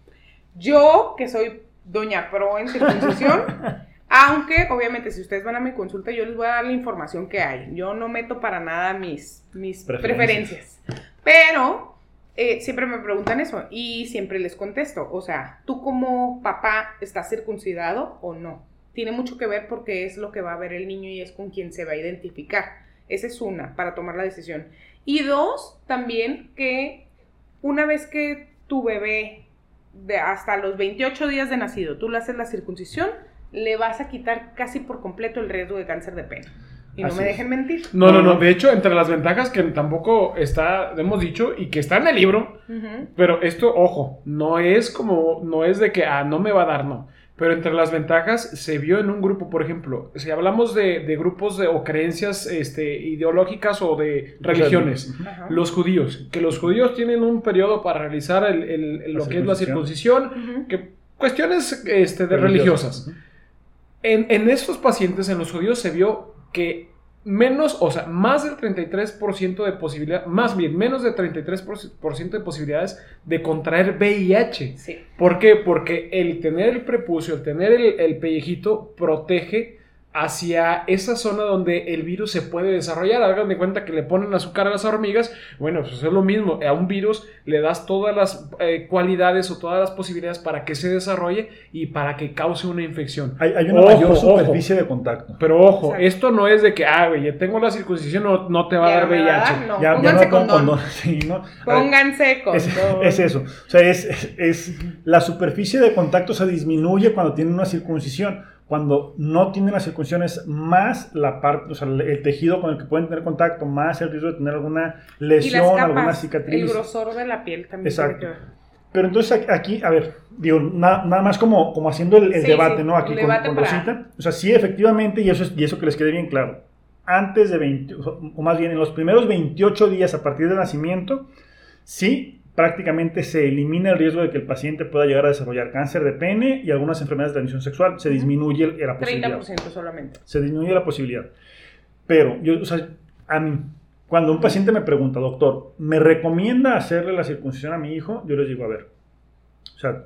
Yo, que soy doña pro en circuncisión, aunque obviamente si ustedes van a mi consulta, yo les voy a dar la información que hay. Yo no meto para nada mis, mis Preferencias. preferencias. Pero eh, siempre me preguntan eso y siempre les contesto. O sea, ¿tú como papá estás circuncidado o no? Tiene mucho que ver porque es lo que va a ver el niño y es con quien se va a identificar. Esa es una, para tomar la decisión. Y dos, también que una vez que tu bebé, de hasta los 28 días de nacido, tú le haces la circuncisión, le vas a quitar casi por completo el riesgo de cáncer de pene. Y no Así me es. dejen mentir. No, no, No. De hecho, entre las ventajas que tampoco está, hemos dicho, y que está en el libro, pero esto, ojo, no es como, no es de que, ah, no me va a dar, no. Pero entre las ventajas se vio en un grupo, por ejemplo, si hablamos de, de grupos de, o creencias este, ideológicas o de religiones, los judíos, que los judíos tienen un periodo para realizar el- el- el- La lo que es la circuncisión. que cuestiones este, de religiosas. En, en estos pacientes, en los judíos, se vio que menos, o sea, más del 33% de posibilidad, más bien, menos del 33% de posibilidades de contraer VIH. Sí. ¿Por qué? Porque el tener el prepucio, el tener el, el pellejito, protege hacia esa zona donde el virus se puede desarrollar. Hagan de cuenta que le ponen azúcar a las hormigas. Bueno, pues es lo mismo. A un virus le das todas las eh, cualidades o todas las posibilidades para que se desarrolle y para que cause una infección. Hay, hay una Ojo, mayor ojo. superficie de contacto. Pero ojo, Exacto. esto no es de que, ah, güey, ya tengo la circuncisión, no, no te va a Ya dar no me va a VIH. dar, no. Ya, ya Pónganse no pongo condón. condón. Sí, ¿no? Pónganse con Es, es eso. O sea, es, es- es- la superficie de contacto se disminuye cuando tienen una circuncisión. Cuando no tienen la circuncisión es más la parte, o sea, el tejido con el que pueden tener contacto, más el riesgo de tener alguna Y las lesión, alguna capas, el cicatriz. grosor de la piel también Exacto. Pero entonces aquí- a ver, digo, na- nada más como, como haciendo el, el Sí, debate, sí, ¿no? Aquí con, con Rosita. O sea, sí, efectivamente, y eso, es, y eso que les quede bien claro. Antes de 20, o sea, o más bien en los primeros 28 días a partir del nacimiento, sí, prácticamente se elimina el riesgo de que el paciente pueda llegar a desarrollar cáncer de pene y algunas enfermedades de transmisión sexual. Se disminuye el- la posibilidad. 30% solamente. Se disminuye la posibilidad. Pero, yo, o sea, a mí, cuando un paciente me pregunta, doctor, ¿me recomienda hacerle la circuncisión a mi hijo? Yo les digo, a ver, o sea,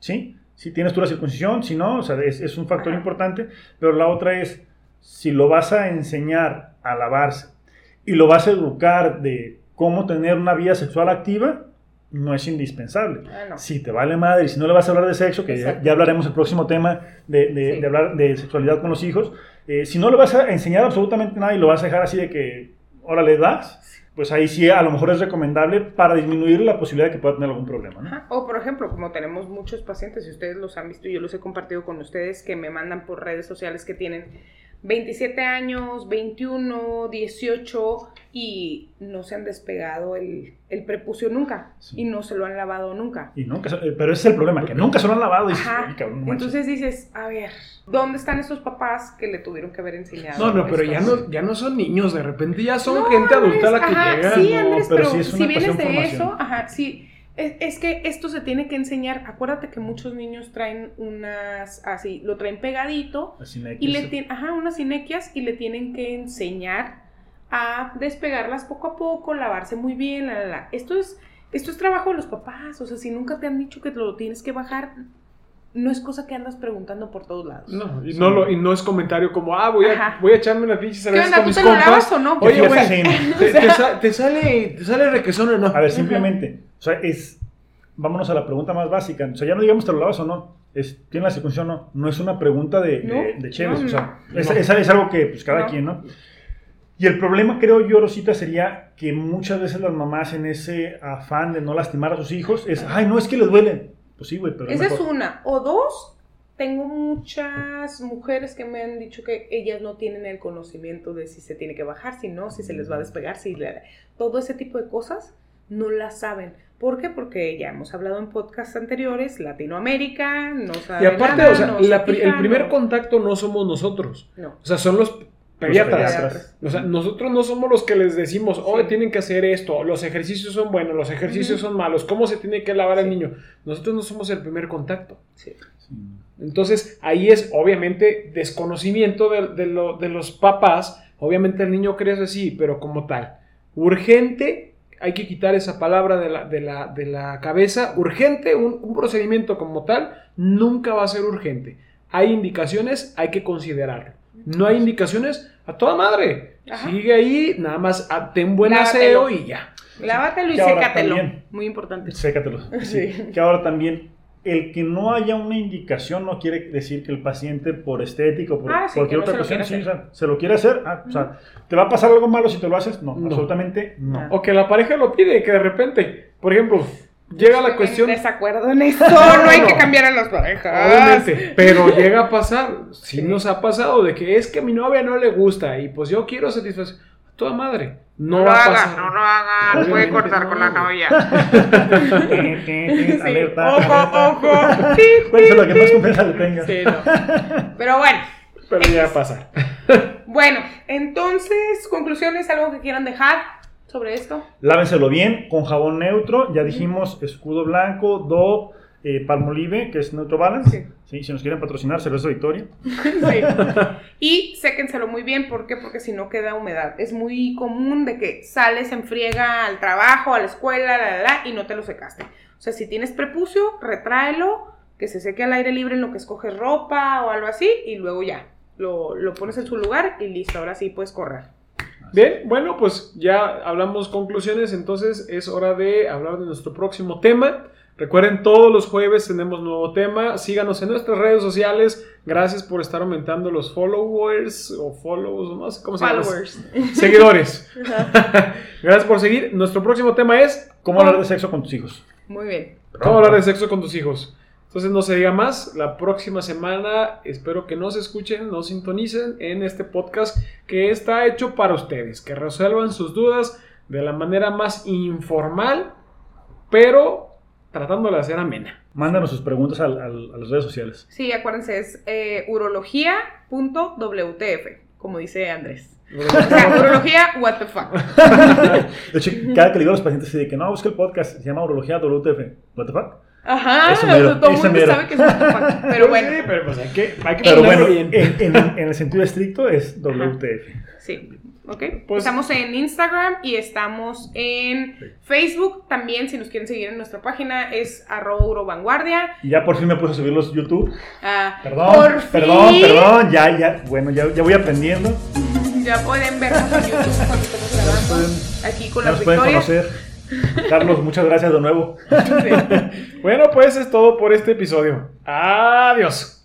¿sí? Si tienes tú la circuncisión, si no, o sea, es, es un factor Ajá. importante, pero la otra es, si lo vas a enseñar a lavarse y lo vas a educar de cómo tener una vida sexual activa, no es indispensable. Ah, no. Si te vale madre y si no le vas a hablar de sexo, que ya, hablaremos el próximo tema de, de- Sí. de hablar de sexualidad con los hijos, eh, si no le vas a enseñar absolutamente nada y lo vas a dejar así de que, ahora le das, pues ahí sí a lo mejor es recomendable para disminuir la posibilidad de que pueda tener algún problema. ¿no? Ajá. O por ejemplo, como tenemos muchos pacientes, y ustedes los han visto y yo los he compartido con ustedes, que me mandan por redes sociales que tienen 27 años, 21, 18 y no se han despegado el, el prepucio nunca Sí. y no se lo han lavado nunca. Y nunca, se- pero ese es el problema, que nunca se lo han lavado. Y dices, Ajá. "Ay, cabrón, no manches". Entonces dices, a ver, ¿dónde están esos papás que le tuvieron que haber enseñado? No, no, pero ya no, ya no son niños, de repente ya son No, gente adulta la que ajá, llega. Sí, no, Andrés, pero pero, sí es si una vienes cuestión de de formación. eso, ajá, sí. Es, es que esto se tiene que enseñar. Acuérdate que muchos niños traen unas, así, lo traen pegadito y le tienen, ajá, unas inequias y le tienen que enseñar a despegarlas poco a poco, lavarse muy bien, la, la, la. Esto es, esto es trabajo de los papás. O sea, si nunca te han dicho que lo tienes que bajar, no es cosa que andas preguntando por todos lados. No, y no, lo, y no es comentario como, ah, voy a, Ajá. voy a echarme una pinche ¿Qué cerveza onda? con ¿Tú mis te lo lavas o no? Oye, güey, te, te sa- te sale, te sale requesón o no. A ver, simplemente, sea, es, vámonos a la pregunta más básica. O sea, ya no digamos te lo lavas o no. Es, ¿Tiene la circuncisión o no? No es una pregunta de, No, de, de chéves, no, o sea, no. es, No. es- es algo que pues cada quien, ¿no? Y el problema, creo yo, Rosita, sería que muchas veces las mamás en ese afán de no lastimar a sus hijos es, ay, no, es que les duele. Pues sí, güey, pero Esa es una. O dos, tengo muchas mujeres que me han dicho que ellas no tienen el conocimiento de si se tiene que bajar, si no, si se les va a despegar, si le- todo ese tipo de cosas no las saben. ¿Por qué? Porque ya hemos hablado en podcasts anteriores, Latinoamérica no sabe Y aparte, nada, o sea, no la el primer contacto no somos nosotros. No. O sea, son los pediatras. pediatras. O sea, nosotros no somos los que les decimos, hoy Sí. tienen que hacer esto, los ejercicios son buenos, los ejercicios son malos, cómo se tiene que lavar el niño. Nosotros no somos el primer contacto. Sí. Sí. Entonces, ahí es obviamente desconocimiento de, de lo- de los papás. Obviamente el niño crece así, pero como tal. Urgente, hay que quitar esa palabra de la, de la, de la cabeza. Urgente, un, un procedimiento como tal, nunca va a ser urgente. Hay indicaciones, hay que considerarlo. No hay indicaciones, a toda madre. Ajá. Sigue ahí, nada más ah, ten buen Lávatelo. aseo y ya. Lávatelo y sécatelo. también. Muy importante. Sécatelo. Sí. Que ahora también, el que no haya una indicación no quiere decir que el paciente por estética o por Ah, sí, cualquier que no otra se lo cuestión quiera sí, o sea, se lo quiere hacer. ah, o sea, ¿te va a pasar algo malo si te lo haces? No, No. absolutamente no. Ah. O que la pareja lo pide, que de repente, por ejemplo, llega la cuestión... en desacuerdo en eso. No hay no. que cambiar a las parejas. Obviamente, pero llega a pasar, si nos ha pasado de que es que a mi novia no le gusta y pues yo quiero satisfacer a toda madre. No, No, lo pasar. no lo hagan. Puede cortar no, con la novia. Sí, Alerta. Ojo, ojo. Cuéntese lo que más confianza le tenga. Sí, no. Pero bueno, Pero ya va a pasar. bueno, entonces, conclusiones, algo que quieran dejar sobre esto. Lávenselo bien con jabón neutro. Ya dijimos escudo blanco, Dove, eh, Palmolive, que es Neutro Balance. Sí. Sí, si nos quieren patrocinar, cerveza Victoria. Sí. Y séquenselo muy bien, ¿por qué? Porque si no queda humedad. Es muy común de que sales en friega al trabajo, a la escuela, la, la, la, y no te lo secaste. O sea, si tienes prepucio, retráelo, que se seque al aire libre en lo que escoges ropa o algo así, y luego ya, lo, lo pones en su lugar y listo, ahora sí puedes correr. Bien, bueno, pues ya hablamos conclusiones, entonces es hora de hablar de nuestro próximo tema. Recuerden, todos los jueves tenemos nuevo tema. Síganos en nuestras redes sociales. Gracias por estar aumentando los followers o follows, no sé cómo se llama. Followers. Seguidores. Gracias por seguir. Nuestro próximo tema es ¿Cómo hablar de sexo con tus hijos? Muy bien. cómo hablar de sexo con tus hijos. Entonces no se diga más. La próxima semana espero que nos escuchen, nos sintonicen en este podcast que está hecho para ustedes, que resuelvan sus dudas de la manera más informal, pero tratando de hacer amena. Mándanos sus preguntas al- al- a las redes sociales. Sí, acuérdense, es eh, urología.wtf, como dice Andrés. O sea, urología, what the fuck. De hecho, cada que le digo a los pacientes de que no, busca el podcast, se llama Urología WTF. ¿What the fuck? Ajá, Eso mero, todo el mundo mero. sabe que es un tupac. Pero bueno, Sí, pero pues hay que, hay que Pero bueno, bien. en, en- en el sentido estricto es WTF. sí. ¿Ok? Pues- estamos en Instagram y estamos en Facebook. También, si nos quieren seguir en nuestra página, es arroba. Y ya por fin me puse a subir los YouTube. Ah, Perdón, por perdón, fin perdón. Ya, ya, bueno, ya, ya voy aprendiendo. Ya pueden vernos en YouTube cuando estamos grabando. pueden- Aquí con las victorias. conocer. Carlos, muchas gracias de nuevo. Bueno, pues es todo por este episodio. Adiós.